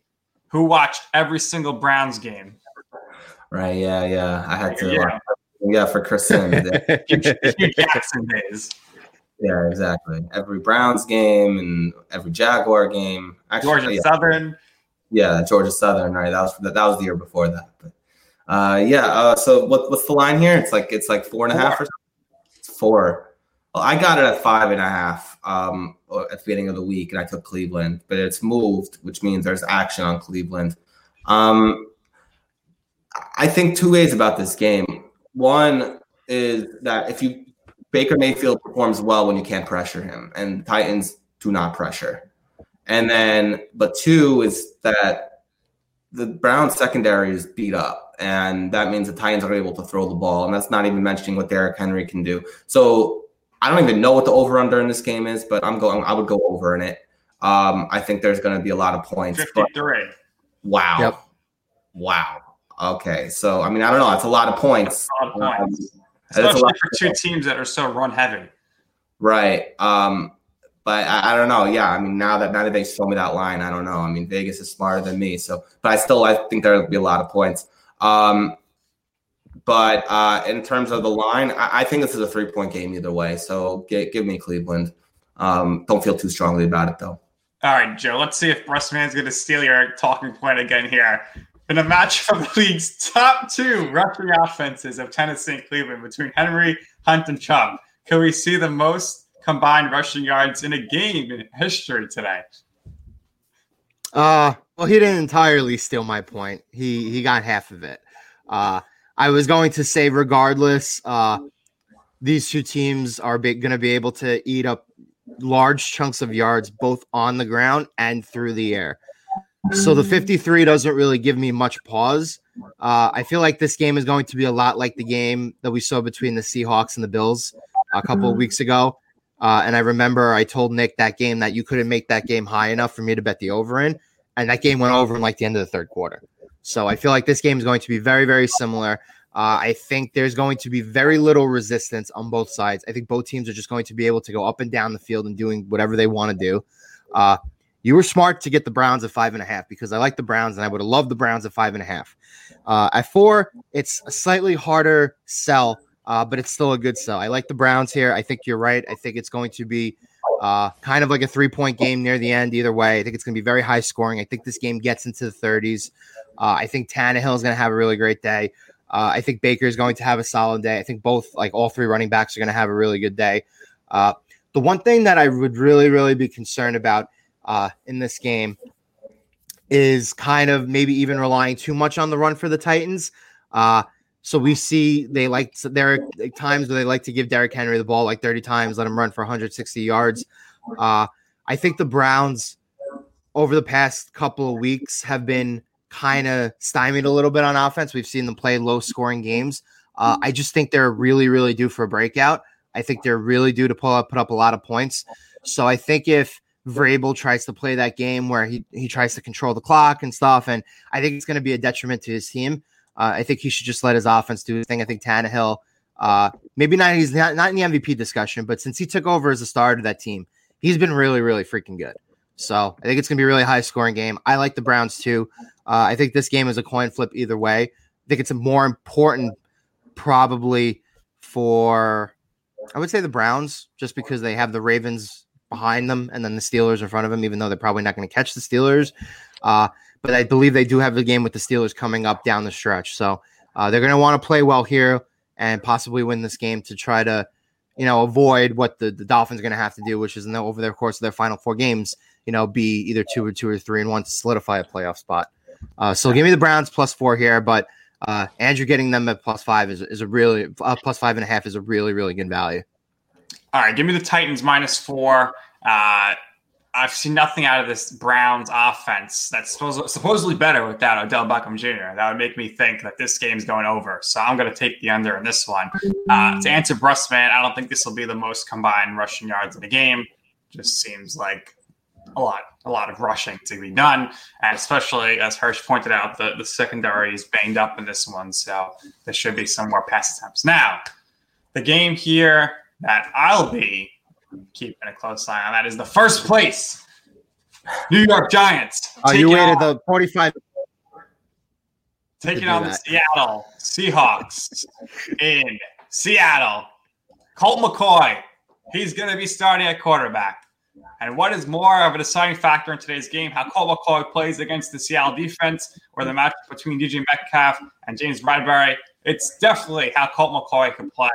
who watched every single Browns game? Right? Yeah, yeah. I had to. Yeah. Yeah, for Chris Sims. Yeah. Hue Hue Jackson days. Yeah, exactly. Every Browns game and every Jaguar game. Actually, Georgia yeah, Southern. yeah, Georgia Southern. Right, that was that, that was the year before that. But Uh, yeah. Uh, so what, what's the line here? It's like it's like four and a half or something. It's four. Well, I got it at five and a half um, at the beginning of the week, and I took Cleveland, but it's moved, which means there's action on Cleveland. Um, I think two ways about this game. One is that if you Baker Mayfield performs well when you can't pressure him, and Titans do not pressure. And then, but two is that the Browns secondary is beat up, and that means the Titans are able to throw the ball, and that's not even mentioning what Derrick Henry can do. So I don't even know what the over under in this game is, but I'm going. I would go over in it. Um, I think there's going to be a lot of points. Fifty-three. Wow. Yep. Wow. Okay. So I mean, I don't know. It's a lot of points. A lot of points. Um, that's a Especially lot for two teams that are so run heavy. Right. Um, but I, I don't know. Yeah. I mean, now that now that they show me that line, I don't know. I mean, Vegas is smarter than me. So, but I still I think there'll be a lot of points. Um, but uh, in terms of the line, I, I think this is a three point game either way. So give, give me Cleveland. Um, don't feel too strongly about it though. All right, Joe. Let's see if Breastman's going to steal your talking point again here. In a match from the league's top two rushing offenses of Tennessee and Cleveland between Henry, Hunt, and Chubb, can we see the most combined rushing yards in a game in history today? Uh, well, he didn't entirely steal my point. He he got half of it. Uh, I was going to say, regardless, uh, these two teams are going to be able to eat up large chunks of yards both on the ground and through the air. So the 53 doesn't really give me much pause. Uh, I feel like this game is going to be a lot like the game that we saw between the Seahawks and the Bills a couple of weeks ago. Uh, and I remember I told Nick that game that you couldn't make that game high enough for me to bet the over in. And that game went over in like the end of the third quarter. So I feel like this game is going to be very, very similar. Uh, I think there's going to be very little resistance on both sides. I think both teams are just going to be able to go up and down the field and doing whatever they want to do. Uh, you were smart to get the Browns at five and a half because I like the Browns and I would have loved the Browns at five and a half. Uh, at four, it's a slightly harder sell, uh, but it's still a good sell. I like the Browns here. I think you're right. I think it's going to be uh, kind of like a three point game near the end. Either way, I think it's going to be very high scoring. I think this game gets into the 30s. Uh, I think Tannehill is going to have a really great day. Uh, I think Baker is going to have a solid day. I think both, like all three running backs, are going to have a really good day. Uh, the one thing that I would really, really be concerned about uh, in this game is kind of maybe even relying too much on the run for the Titans. Uh, so we see they like there are times where they like to give Derrick Henry the ball like 30 times, let him run for 160 yards. Uh, I think the Browns over the past couple of weeks have been kind of stymied a little bit on offense. We've seen them play low scoring games. Uh, I just think they're really, really due for a breakout. I think they're really due to pull up, put up a lot of points. So I think if Vrabel tries to play that game where he, he tries to control the clock and stuff, and I think it's going to be a detriment to his team. Uh, I think he should just let his offense do his thing. I think Tannehill, uh, maybe not he's not, not in the MVP discussion, but since he took over as a starter of that team, he's been really, really freaking good. So I think it's going to be a really high scoring game. I like the Browns too. Uh, I think this game is a coin flip either way. I think it's a more important, probably for, I would say the Browns, just because they have the Ravens behind them and then the Steelers in front of them, even though they're probably not going to catch the Steelers. Uh, but I believe they do have the game with the Steelers coming up down the stretch. So uh, they're going to want to play well here and possibly win this game to try to, you know, avoid what the, the Dolphins are going to have to do, which is in the, over their course of their final four games, you know, be either two or two or three and one to solidify a playoff spot. Uh, so give me the Browns plus four here, but uh, Andrew getting them at plus five is, is a really uh, plus five and a half is a really really good value. All right, give me the Titans minus four. Uh, I've seen nothing out of this Browns offense that's supposedly, better without Odell Beckham Jr. That would make me think that this game's going over. So I'm going to take the under in this one. Uh, to answer Brustman, I don't think this will be the most combined rushing yards in the game. Just seems like a lot, a lot of rushing to be done, and especially as Hirsch pointed out, the the secondary is banged up in this one, so there should be some more pass attempts. Now, the game here that I'll be keeping a close eye on that is the first place New York Giants. Oh, you waited on- the 45 taking on the. Seattle Seahawks in Seattle. Colt McCoy, he's going to be starting at quarterback. And what is more of a deciding factor in today's game? How Colt McCoy plays against the Seattle defense or the match between DK Metcalf and James Bradberry? It's definitely how Colt McCoy can play,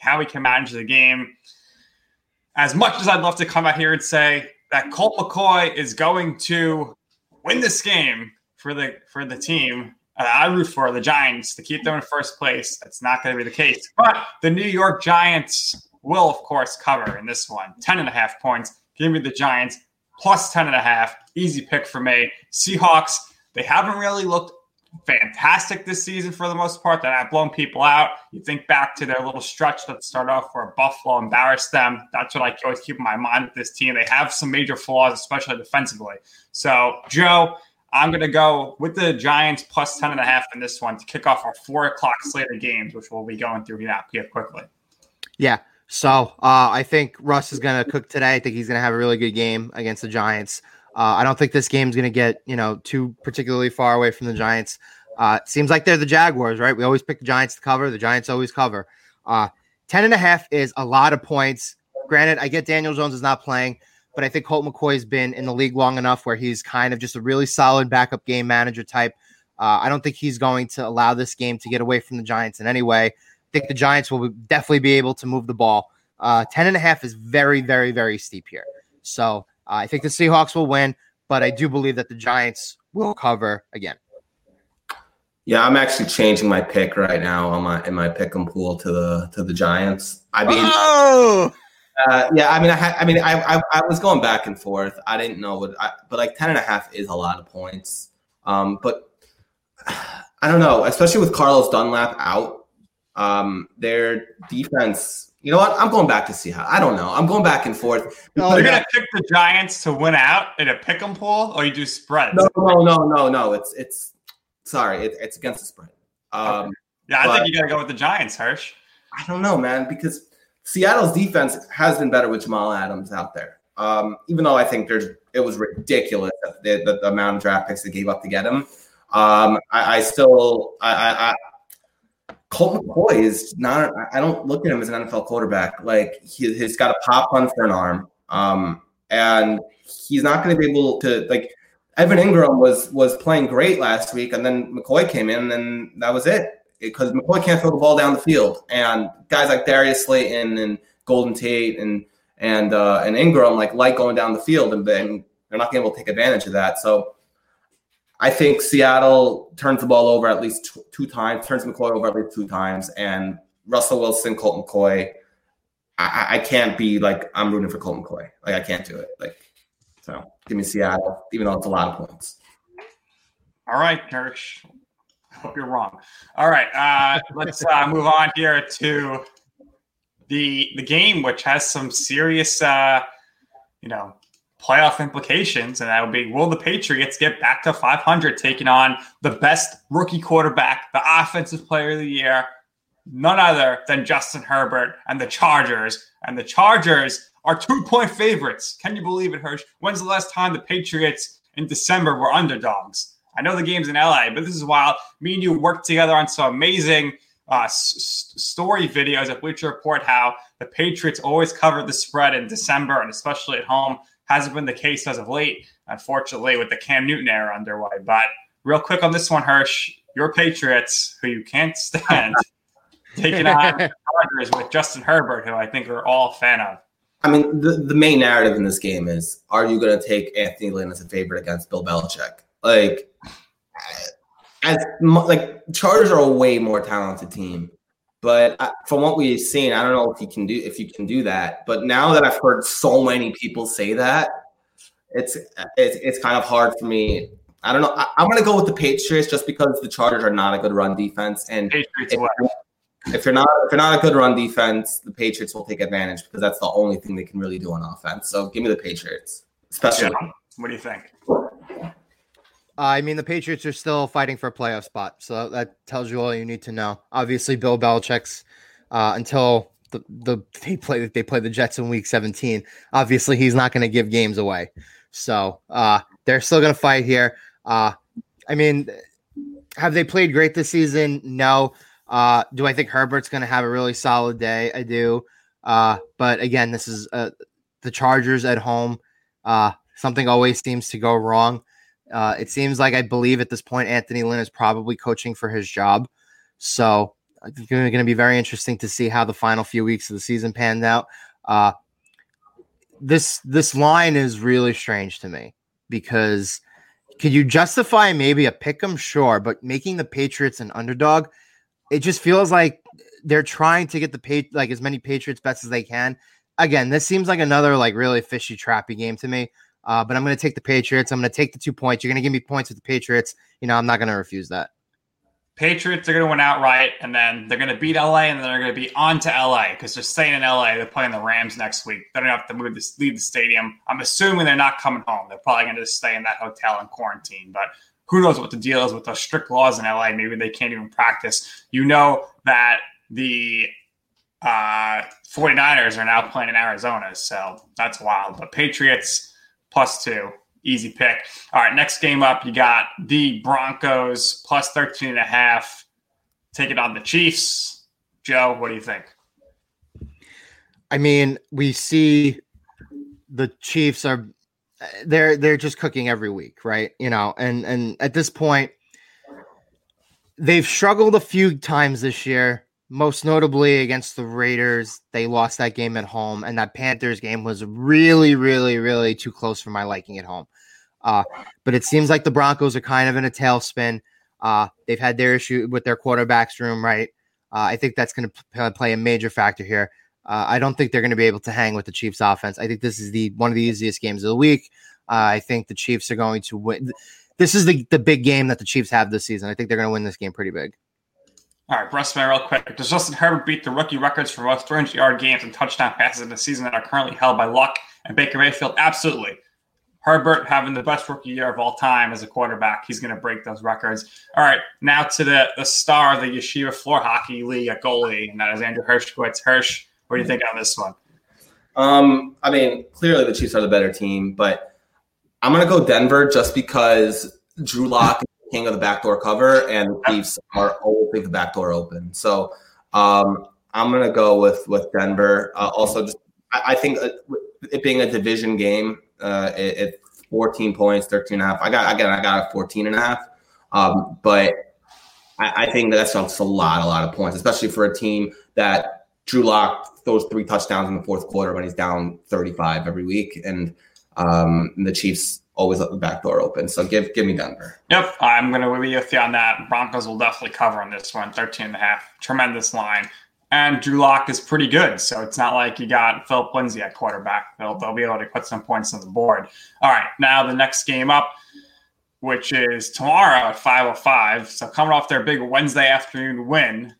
how he can manage the game. As much as I'd love to come out here and say that Colt McCoy is going to win this game for the for the team, uh, I root for the Giants to keep them in first place. That's not going to be the case. But the New York Giants will, of course, cover in this one. 10 and a half points. Give me the Giants plus 10 and a half. Easy pick for me. Seahawks, they haven't really looked fantastic this season for the most part. They're not blowing people out. You think back to their little stretch that start off where Buffalo embarrassed them. That's what I always keep in my mind with this team. They have some major flaws, especially defensively. So, Joe, I'm going to go with the Giants plus 10 and a half in this one to kick off our four o'clock slate of games, which we'll be going through here quickly. Yeah. So uh, I think Russ is going to cook today. I think he's going to have a really good game against the Giants. Uh, I don't think this game's going to get you know too particularly far away from the Giants. Uh, seems like they're the Jaguars, right? We always pick the Giants to cover. The Giants always cover. Uh, 10 and a half is a lot of points. Granted, I get Daniel Jones is not playing, but I think Colt McCoy's been in the league long enough where he's kind of just a really solid backup game manager type. Uh, I don't think he's going to allow this game to get away from the Giants in any way I think the Giants will definitely be able to move the ball. Uh, 10 and a half is very, very, very steep here. So I think the Seahawks will win, but I do believe that the Giants will cover again. Yeah, I'm actually changing my pick right now on my in my pick and pool to the to the Giants. I mean, oh! uh, yeah, I mean, I, had, I mean, I, I, I was going back and forth. I didn't know what, I, but like 10 and a half is a lot of points. Um, but I don't know, especially with Carlos Dunlap out. Um, their defense, you know what? I'm going back to see how. I don't know. I'm going back and forth. No, You're gonna pick the Giants to win out in a pick 'em pool, or you do spreads? No, no, no, no, no. It's it's sorry, it, it's against the spread. Um, okay. Yeah, I think you gotta go with the Giants, Hirsch. I don't know, man, because Seattle's defense has been better with Jamal Adams out there. Um, even though I think there's it was ridiculous the, the, the, amount of draft picks they gave up to get him. Um, I, I still I, I Colt McCoy is not. I don't look at him as an NFL quarterback. Like he, has got a pop on for an arm, um, and he's not going to be able to like. Evan Engram was was playing great last week, and then McCoy came in, and that was it. Because McCoy can't throw the ball down the field, and guys like Darius Slayton and Golden Tate and and uh, and Engram like like going down the field, and, and they're not able to take advantage of that. So I think Seattle turns the ball over at least t- two times, turns McCoy over at least two times, and Russell Wilson, Colt McCoy. I, I can't be like I'm rooting for Colt McCoy. Like I can't do it. Like so, give me Seattle, even though it's a lot of points. All right, Kirsch. I hope you're wrong. All right, uh, let's uh, move on here to the the game, which has some serious, uh, you know, playoff implications, and that would be will the Patriots get back to 500, taking on the best rookie quarterback, the offensive player of the year, none other than Justin Herbert and the Chargers. And the Chargers are two point favorites. Can you believe it, Hirsch? When's the last time the Patriots in December were underdogs? I know the game's in LA, but this is wild. Me and you worked together on some amazing uh, s- story videos at Bleacher Report how the Patriots always cover the spread in December and especially at home. Hasn't been the case as of late, unfortunately, with the Cam Newton era underway. But real quick on this one, Hirsch, your Patriots, who you can't stand, taking on Chargers with Justin Herbert, who I think we're all a fan of. I mean, the, the main narrative in this game is: Are you going to take Anthony Lynn as a favorite against Bill Belichick? Like, as like Chargers are a way more talented team, but from what we've seen, I don't know if you can do if you can do that. But now that I've heard so many people say that, it's it's, it's kind of hard for me. I don't know. I, am going to go with the Patriots just because the Chargers are not a good run defense, and if, if you're not if you're not a good run defense, the Patriots will take advantage because that's the only thing they can really do on offense. So give me the Patriots, especially. Yeah. What do you think? Uh, I mean, the Patriots are still fighting for a playoff spot, so that tells you all you need to know. Obviously, Bill Belichick's uh, until the, the they play they play the Jets in Week 17. Obviously, he's not going to give games away, so uh, they're still going to fight here. Uh, I mean, have they played great this season? No. Uh, do I think Herbert's going to have a really solid day? I do. Uh, but again, this is a the Chargers at home. Uh, something always seems to go wrong. Uh, it seems like I believe at this point Anthony Lynn is probably coaching for his job. So it's going to be very interesting to see how the final few weeks of the season panned out. Uh, this this line is really strange to me because could you justify maybe a pick 'em? Sure, but making the Patriots an underdog, it just feels like they're trying to get the pay like as many Patriots bets as they can. Again, this seems like another like really fishy trappy game to me. Uh, but I'm going to take the Patriots. I'm going to take the two points. You're going to give me points with the Patriots. You know, I'm not going to refuse that. Patriots are going to win outright, and then they're going to beat LA, and then they're going to be on to LA because they're staying in LA. They're playing the Rams next week. They don't have to move this, leave the stadium. I'm assuming they're not coming home. They're probably going to stay in that hotel in quarantine. But who knows what the deal is with those strict laws in LA? Maybe they can't even practice. You know that the uh, 49ers are now playing in Arizona, so that's wild. But Patriots plus two. Easy pick. All right, next game up, you got the Broncos plus 13 and a half. Take it on the Chiefs. Joe, what do you think? I mean, we see the Chiefs are they're they're just cooking every week, right? You know, and and at this point they've struggled a few times this year most notably against the Raiders. They lost that game at home, and that Panthers game was really, really, really too close for my liking at home. Uh, but it seems like the Broncos are kind of in a tailspin. Uh, they've had their issue with their quarterbacks room, right? Uh, I think that's going to play a major factor here. Uh, I don't think they're going to be able to hang with the Chiefs' offense. I think this is the one of the easiest games of the week. Uh, I think the Chiefs are going to win. This is the the big game that the Chiefs have this season. I think they're going to win this game pretty big. All right, Russman, real quick. Does Justin Herbert beat the rookie records for most 300 yard games and touchdown passes in the season that are currently held by Luck and Baker Mayfield? Absolutely. Herbert having the best rookie year of all time as a quarterback. He's going to break those records. All right, now to the, the star of the Yeshiva Floor Hockey League at goalie, and that is Andrew Hershkowitz. Hirsch, what do you think on this one? Um, I mean, clearly the Chiefs are the better team, but I'm going to go Denver just because Drew Lock king of the backdoor cover, and the Chiefs are always leave the backdoor open. So um, I'm gonna go with with Denver. Uh, also, just I, I think uh, it being a division game, uh, it, it 14 points, 13 and a half. I got again, I got a 14 and a half. Um, but I, I think that's just a lot, a lot of points, especially for a team that Drew Lock throws three touchdowns in the fourth quarter when he's down 35 every week, and um, the Chiefs always let the back door open. So give give me Denver. Yep, I'm going to be with you on that. Broncos will definitely cover on this one, 13 and a half. Tremendous line. And Drew Lock is pretty good. So it's not like you got Phillip Lindsay at quarterback. They'll, they'll be able to put some points on the board. All right, now the next game up, which is tomorrow at 5.05. So coming off their big Wednesday afternoon win,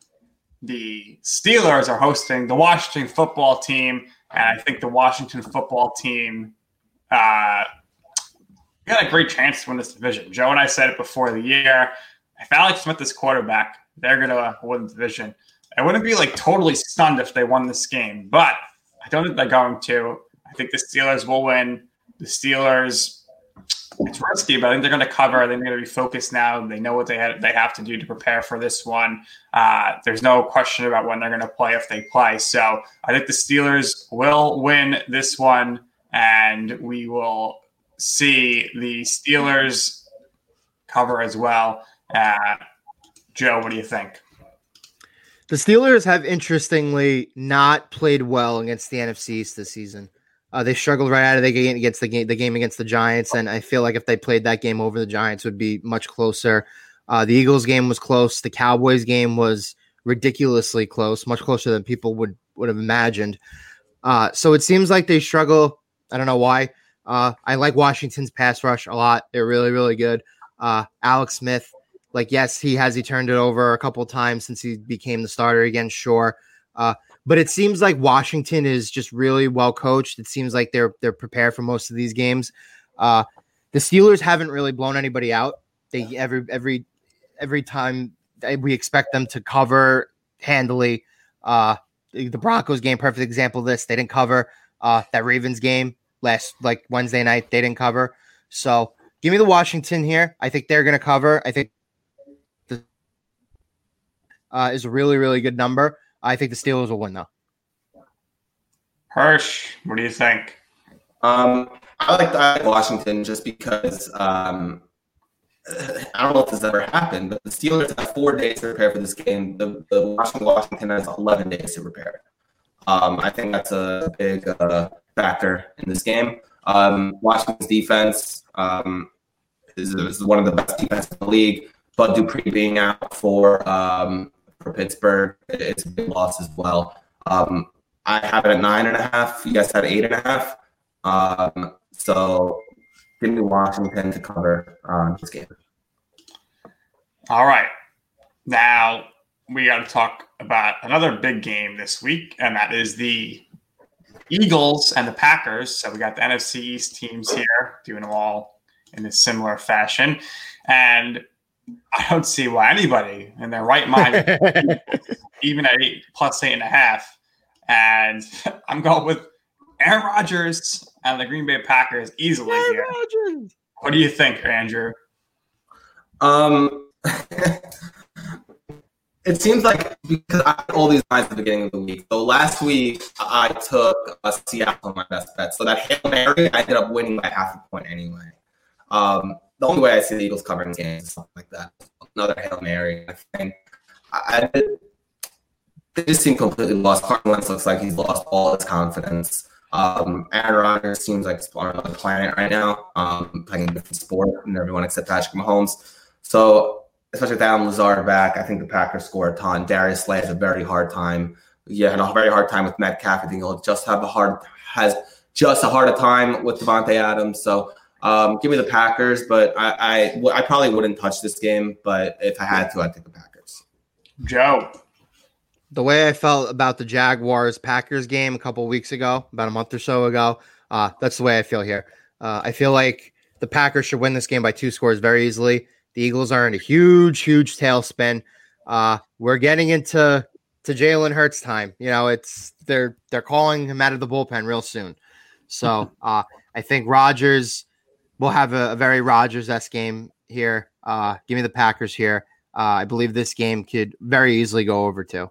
the Steelers are hosting the Washington football team. And I think the Washington football team uh, got a great chance to win this division. Joe and I said it before the year. If Alex Smith is quarterback, they're going to win the division. I wouldn't be like totally stunned if they won this game, but I don't think they're going to. I think the Steelers will win. The Steelers, it's risky, but I think they're going to cover. They're going to be focused now. They know what they had, they have to do to prepare for this one. Uh, there's no question about when they're going to play if they play. So I think the Steelers will win this one, and we will see the Steelers cover as well. Uh, Joe, what do you think? The Steelers have interestingly not played well against the NFC East this season. Uh, they struggled right out of the game against the game, the game against the Giants, and I feel like if they played that game over the Giants, would be much closer. Uh, the Eagles game was close. The Cowboys game was ridiculously close, much closer than people would would have imagined. Uh, so it seems like they struggle. I don't know why. Uh, I like Washington's pass rush a lot. They're really, really good. Uh, Alex Smith, like, yes, he has he turned it over a couple times since he became the starter again, sure. Uh, but it seems like Washington is just really well coached. It seems like they're they're prepared for most of these games. Uh, the Steelers haven't really blown anybody out. They every every every time we expect them to cover handily. Uh, the Broncos game, perfect example of this. They didn't cover uh, that Ravens game last like Wednesday night. They didn't cover. So give me the Washington here. I think they're going to cover. I think the uh, is a really really good number. I think the Steelers will win though. Hirsch, what do you think? Um, I like, I like Washington just because um, I don't know if this ever happened, but the Steelers have four days to prepare for this game. The, the Washington, Washington has 11 days to prepare. Um, I think that's a big uh, factor in this game. Um, Washington's defense um, is, is, one of the best defenses in the league. Bud Dupree being out for um, for Pittsburgh, it's a big loss as well. Um, I have it at nine and a half. You guys had eight and a half. Um, so give me Washington to cover um, this game. All right. Now we got to talk about another big game this week, and that is the Eagles and the Packers. So we got the NFC East teams here doing them all in a similar fashion. And I don't see why anybody in their right mind, even at eight plus eight and a half. And I'm going with Aaron Rodgers and the Green Bay Packers easily Aaron here. Rodgers. What do you think, Andrew? Um, it seems like because I had all these lines at the beginning of the week. So last week I took a Seattle my best bet. So that Hail Mary, I ended up winning by half a point anyway. Um, the only way I see the Eagles covering games is something like that. Another Hail Mary. I think I, I they just seem completely lost. Carson Wentz looks like he's lost all his confidence. Um, Aaron Rodgers seems like he's on another planet right now, um, playing a different sport than everyone except Patrick Mahomes. So, especially with Allen Lazard back, I think the Packers score a ton. Darius Slay has a very hard time. Yeah, had a very hard time with Metcalf. I think he'll just have a hard has just a harder time with Davante Adams. So um, give me the Packers, but I, I, I probably wouldn't touch this game. But if I had to, I'd take the Packers. Joe, the way I felt about the Jaguars Packers game a couple weeks ago, about a month or so ago, uh, that's the way I feel here. Uh, I feel like the Packers should win this game by two scores very easily. The Eagles are in a huge, huge tailspin. Uh, we're getting into to Jalen Hurts time. You know, it's they're they're calling him out of the bullpen real soon. So uh, I think Rodgers will have a, a very Rodgers esque game here. Uh, give me the Packers here. Uh, I believe this game could very easily go over too.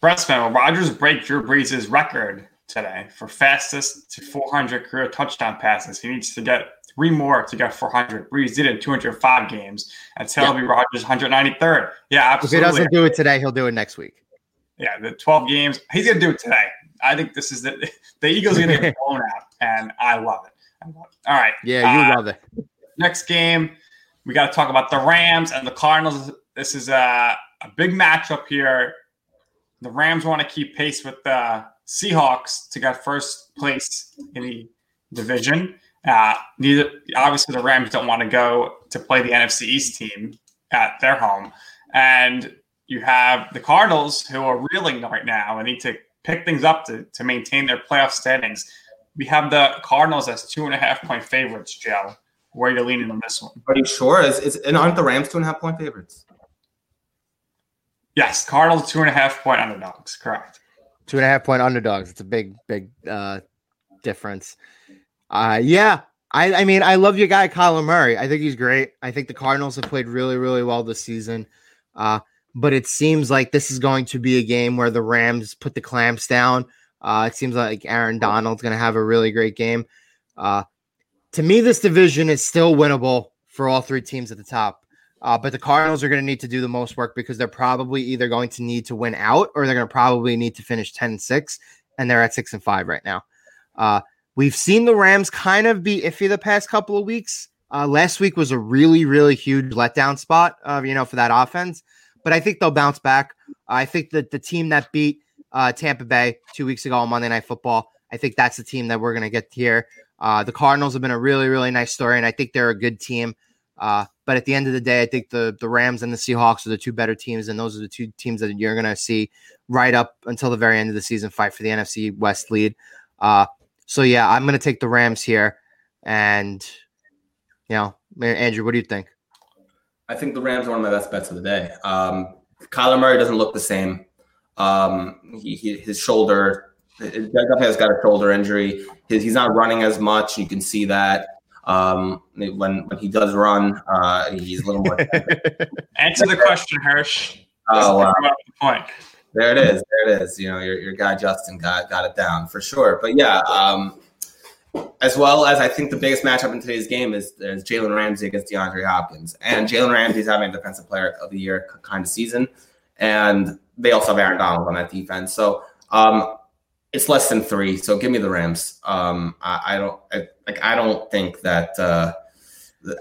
Breastman, will Rodgers break Drew Brees' record today for fastest to 400 career touchdown passes? He needs to get three more to get 400. Brees did it in 205 games. And Taylor yeah. Rodgers 193rd. Yeah, absolutely. If he doesn't do it today, he'll do it next week. Yeah, the 12 games. He's going to do it today. I think this is the the Eagles are going to get blown out, and I love it. I love it. All right. Yeah, you uh, love it. Next game, we got to talk about the Rams and the Cardinals. This is a, a big matchup here the Rams want to keep pace with the Seahawks to get first place in the division. Uh, neither, obviously, the Rams don't want to go to play the NFC East team at their home, and you have the Cardinals who are reeling right now and need to pick things up to, to maintain their playoff standings. We have the Cardinals as two and a half point favorites, Joe. Where are you leaning on this one? Are you sure? Is, is and aren't the Rams two and a half point favorites? Yes, Cardinals two and a half point underdogs. Correct. Two and a half point underdogs. It's a big, big uh, difference. Uh, yeah, I, I mean, I love your guy Kyler Murray. I think he's great. I think the Cardinals have played really, really well this season. Uh, but it seems like this is going to be a game where the Rams put the clamps down. Uh, it seems like Aaron Donald's going to have a really great game. Uh, to me, this division is still winnable for all three teams at the top. Uh, but the Cardinals are going to need to do the most work because they're probably either going to need to win out or they're going to probably need to finish 10 and 6, and they're at 6 and 5 right now. Uh, we've seen the Rams kind of be iffy the past couple of weeks. Uh, last week was a really, really huge letdown spot, uh, you know, for that offense. But I think they'll bounce back. I think that the team that beat uh, Tampa Bay two weeks ago on Monday Night Football, I think that's the team that we're going to get here. Uh, the Cardinals have been a really, really nice story, and I think they're a good team. Uh, but at the end of the day, I think the the Rams and the Seahawks are the two better teams, and those are the two teams that you're going to see right up until the very end of the season fight for the NFC West lead. So yeah, I'm going to take the Rams here, and you know, Andrew, what do you think? I think the Rams are one of my best bets of the day. Um, Kyler Murray doesn't look the same. Um, he, he, his shoulder, definitely has got a shoulder injury. His, he's not running as much. You can see that. Um, when when he does run, uh, he's a little more. Answer the question, Hirsch. Oh, wow. point. There it is. There it is. You know, your, your guy Justin got got it down for sure. But yeah, um, as well as I think the biggest matchup in today's game is there's Jalen Ramsey against DeAndre Hopkins, and Jalen Ramsey's having a Defensive Player of the Year kind of season, and they also have Aaron Donald on that defense. So um, it's less than three. So give me the Rams. Um, I, I, don't I, like. I don't think that. Uh,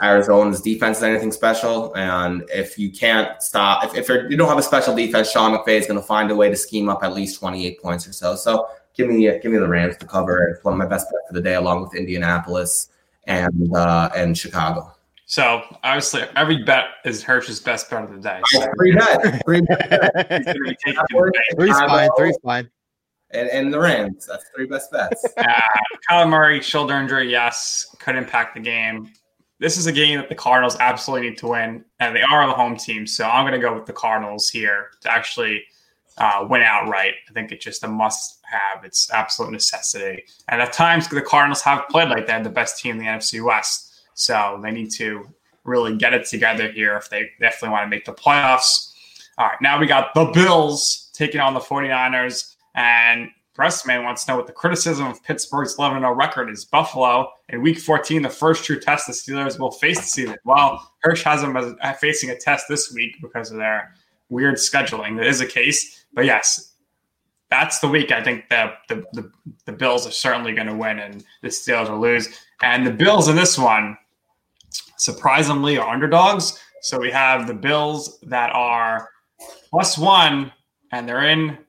Arizona's defense is anything special. And if you can't stop, if, if you don't have a special defense, Sean McVay is going to find a way to scheme up at least 28 points or so. So give me give me the Rams to cover. It's one of my best bet for the day, along with Indianapolis and uh, and Chicago. So obviously, every bet is Hirsch's best bet of the day. So Three bet, three bet. he's gonna be taking Three's fine. Three's fine. and, and the Rams. That's three best bets. Uh, Kyler Murray, shoulder injury, yes, could impact the game. This is a game that the Cardinals absolutely need to win, and they are the home team. So I'm going to go with the Cardinals here to actually uh, win outright. I think it's just a must-have. It's absolute necessity. And at times, the Cardinals have played like they're the best team in the NFC West. So they need to really get it together here if they definitely want to make the playoffs. All right, now we got the Bills taking on the 49ers. And Pressman wants to know what the criticism of Pittsburgh's 11 0 record is. Buffalo in week 14, the first true test the Steelers will face this season. Well, Hirsch has them uh, facing a test this week because of their weird scheduling. That is a case. But yes, that's the week I think the, the, the Bills are certainly going to win and the Steelers will lose. And the Bills in this one, surprisingly, are underdogs. So we have the Bills that are plus one, and they're in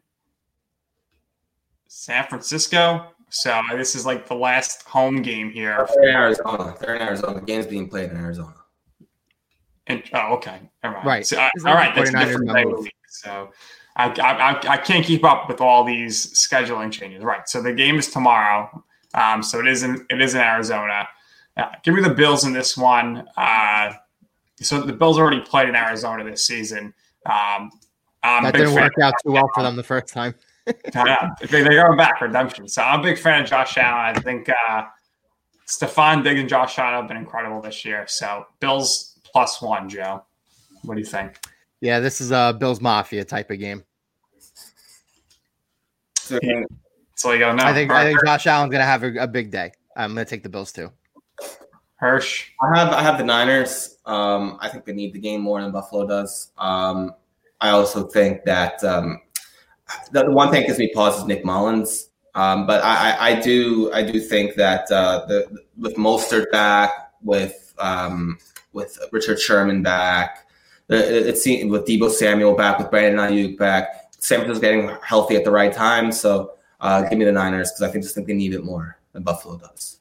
San Francisco. So this is like the last home game here. They're in Arizona. They're in Arizona. The game's being played in Arizona. And, oh, okay. All right. Right. So, uh, It's all like right. That's a different day of the numbers. week. So I, I, I, I can't keep up with all these scheduling changes. Right. So the game is tomorrow. Um, so it is in it is in Arizona. Uh, give me the Bills in this one. Uh, so the Bills already played in Arizona this season. Um, I'm That didn't work out too well for them the first time. Yeah, they, they're going back redemption. So I'm a big fan of Josh Allen. I think uh, Stefon Diggs and Josh Allen have been incredible this year. So Bills plus one, Joe. What do you think? Yeah, this is a Bills Mafia type of game. So, So you go now. I think I think Josh Allen's gonna have a, a big day. I'm gonna take the Bills too. Hirsch. I have I have the Niners. Um, I think they need the game more than Buffalo does. Um, I also think that um, the, the one thing that gives me pause is Nick Mullens. Um, but I, I, I do I do think that uh, the with Mostert back, with um, with Richard Sherman back, the- it, it with Deebo Samuel back, with Brandon Aiyuk back, San Francisco's getting healthy at the right time. So uh, give me the Niners because I think just think they need it more than Buffalo does.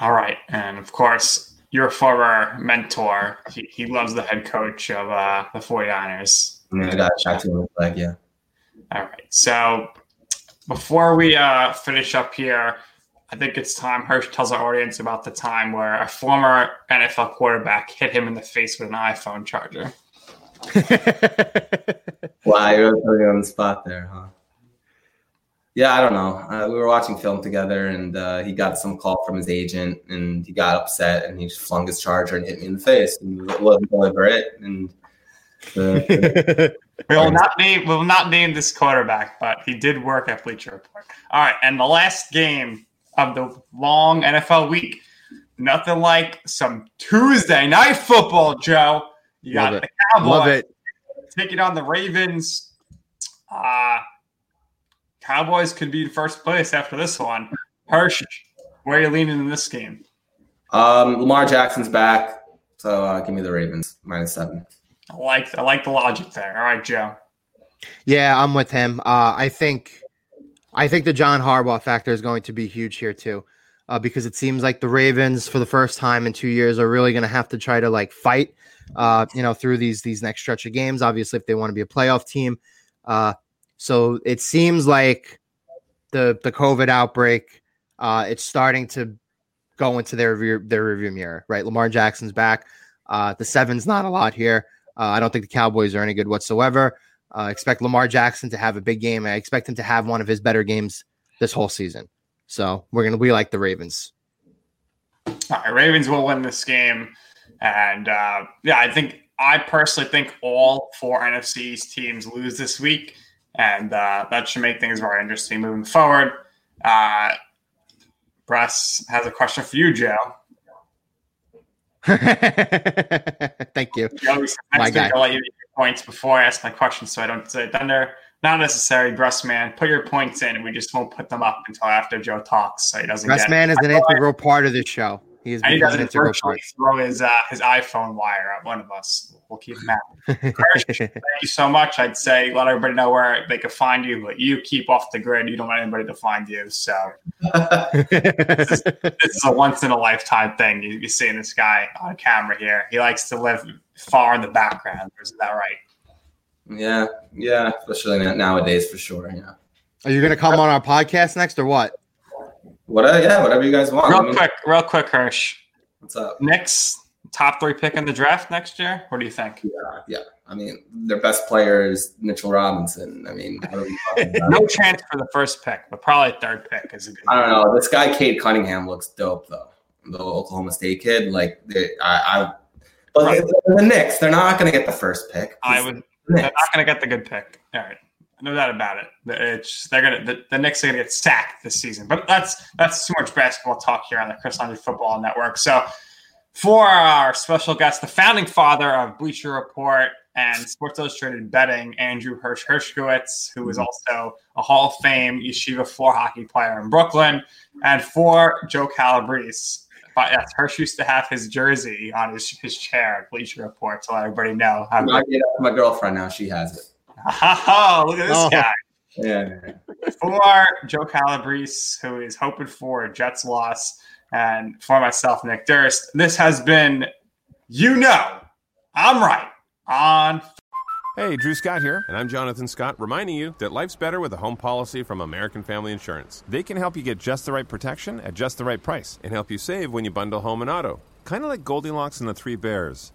All right. And of course, your former mentor, he, he loves the head coach of uh, the 49ers. I got shot to him like yeah. All right. So before we uh, finish up here, I think it's time Hirsch tells our audience about the time where a former NFL quarterback hit him in the face with an iPhone charger. Wow, you're really putting me on the spot there, huh? Yeah, I don't know. Uh, we were watching film together, and uh, he got some call from his agent, and he got upset, and he just flung his charger and hit me in the face, and it wasn't over it. And the, We will not name we will not name this quarterback, but he did work at Bleacher Report. All right, and the last game of the long NFL week, nothing like some Tuesday night football, Joe. You got Love the it. Cowboys Love it. taking on the Ravens. Uh Cowboys could be in first place after this one. Hirsch, where are you leaning in this game? um, Lamar Jackson's back, so uh, give me the Ravens minus seven. I like I like the logic there. All right, Joe. Yeah, I'm with him. Uh, I think, I think the John Harbaugh factor is going to be huge here too, uh, because it seems like the Ravens, for the first time in two years, are really going to have to try to like fight, uh, you know, through these these next stretch of games. Obviously, if they want to be a playoff team, uh, so it seems like the the COVID outbreak, uh, it's starting to go into their rear, their review mirror. Right, Lamar Jackson's back. Uh, the seven's not a lot here. Uh, I don't think the Cowboys are any good whatsoever. Uh, expect Lamar Jackson to have a big game. I expect him to have one of his better games this whole season. So we're gonna we like the Ravens. All right, Ravens will win this game, and uh, yeah, I think I personally think all four NFC's teams lose this week, and uh, that should make things very interesting moving forward. Uh, Bress has a question for you, Joe. Thank you. My guy. I'll let you your points before I ask my question, so I don't say thunder. Not necessary, Bress man. Put your points in, and we just won't put them up until after Joe talks, so he doesn't get. man is an I know I- integral part of this show. He has And he doesn't integral virtually throw his uh, his iPhone wire at one of us. We'll keep him out. Hirsch, thank you so much. I'd say let everybody know where they can find you, but you keep off the grid. You don't want anybody to find you. So this is a once in a lifetime thing. You, you seeing this guy on camera here. He likes to live far in the background. Is that right? Yeah, yeah, especially nowadays for sure. Yeah. Are you going to come on our podcast next or what? What? Uh, yeah, whatever you guys want. I Real mean, quick, real quick, Hirsch. What's up? Knicks top three pick in the draft next year. What do you think? Yeah, yeah. I mean, their best player is Mitchell Robinson. I mean, what are we talking about? No chance for the first pick, but probably third pick is a good. I don't know. This guy, Cade Cunningham, looks dope though. The Oklahoma State kid, like they, I, I but Right. the, Knicks, they're not going to get the first pick. I would. the They're not going to get the good pick. All right, no doubt about it. It's they're to the, the Knicks are to get sacked this season. But that's that's too much basketball talk here on the Chris Landry Football Network. So for our special guest, the founding father of Bleacher Report and Sports Illustrated betting, Andrew Hirsch Hershkowitz, who is mm-hmm. also a Hall of Fame Yeshiva floor hockey player in Brooklyn, and for Joe Calabrese. But yes, Hirsch used to have his jersey on his, his chair at Bleacher Report to let everybody know how I get up to my girlfriend now. She has it. Oh, look at this Oh. guy. Yeah. For Joe Calabrese, who is hoping for a Jets loss, and for myself, Nick Durst, this has been, you know, I'm right on Hey, Drew Scott here, and I'm Jonathan Scott, reminding you that life's better with a home policy from American Family Insurance. They can help you get just the right protection at just the right price and help you save when you bundle home and auto. Kind of like Goldilocks and the Three Bears.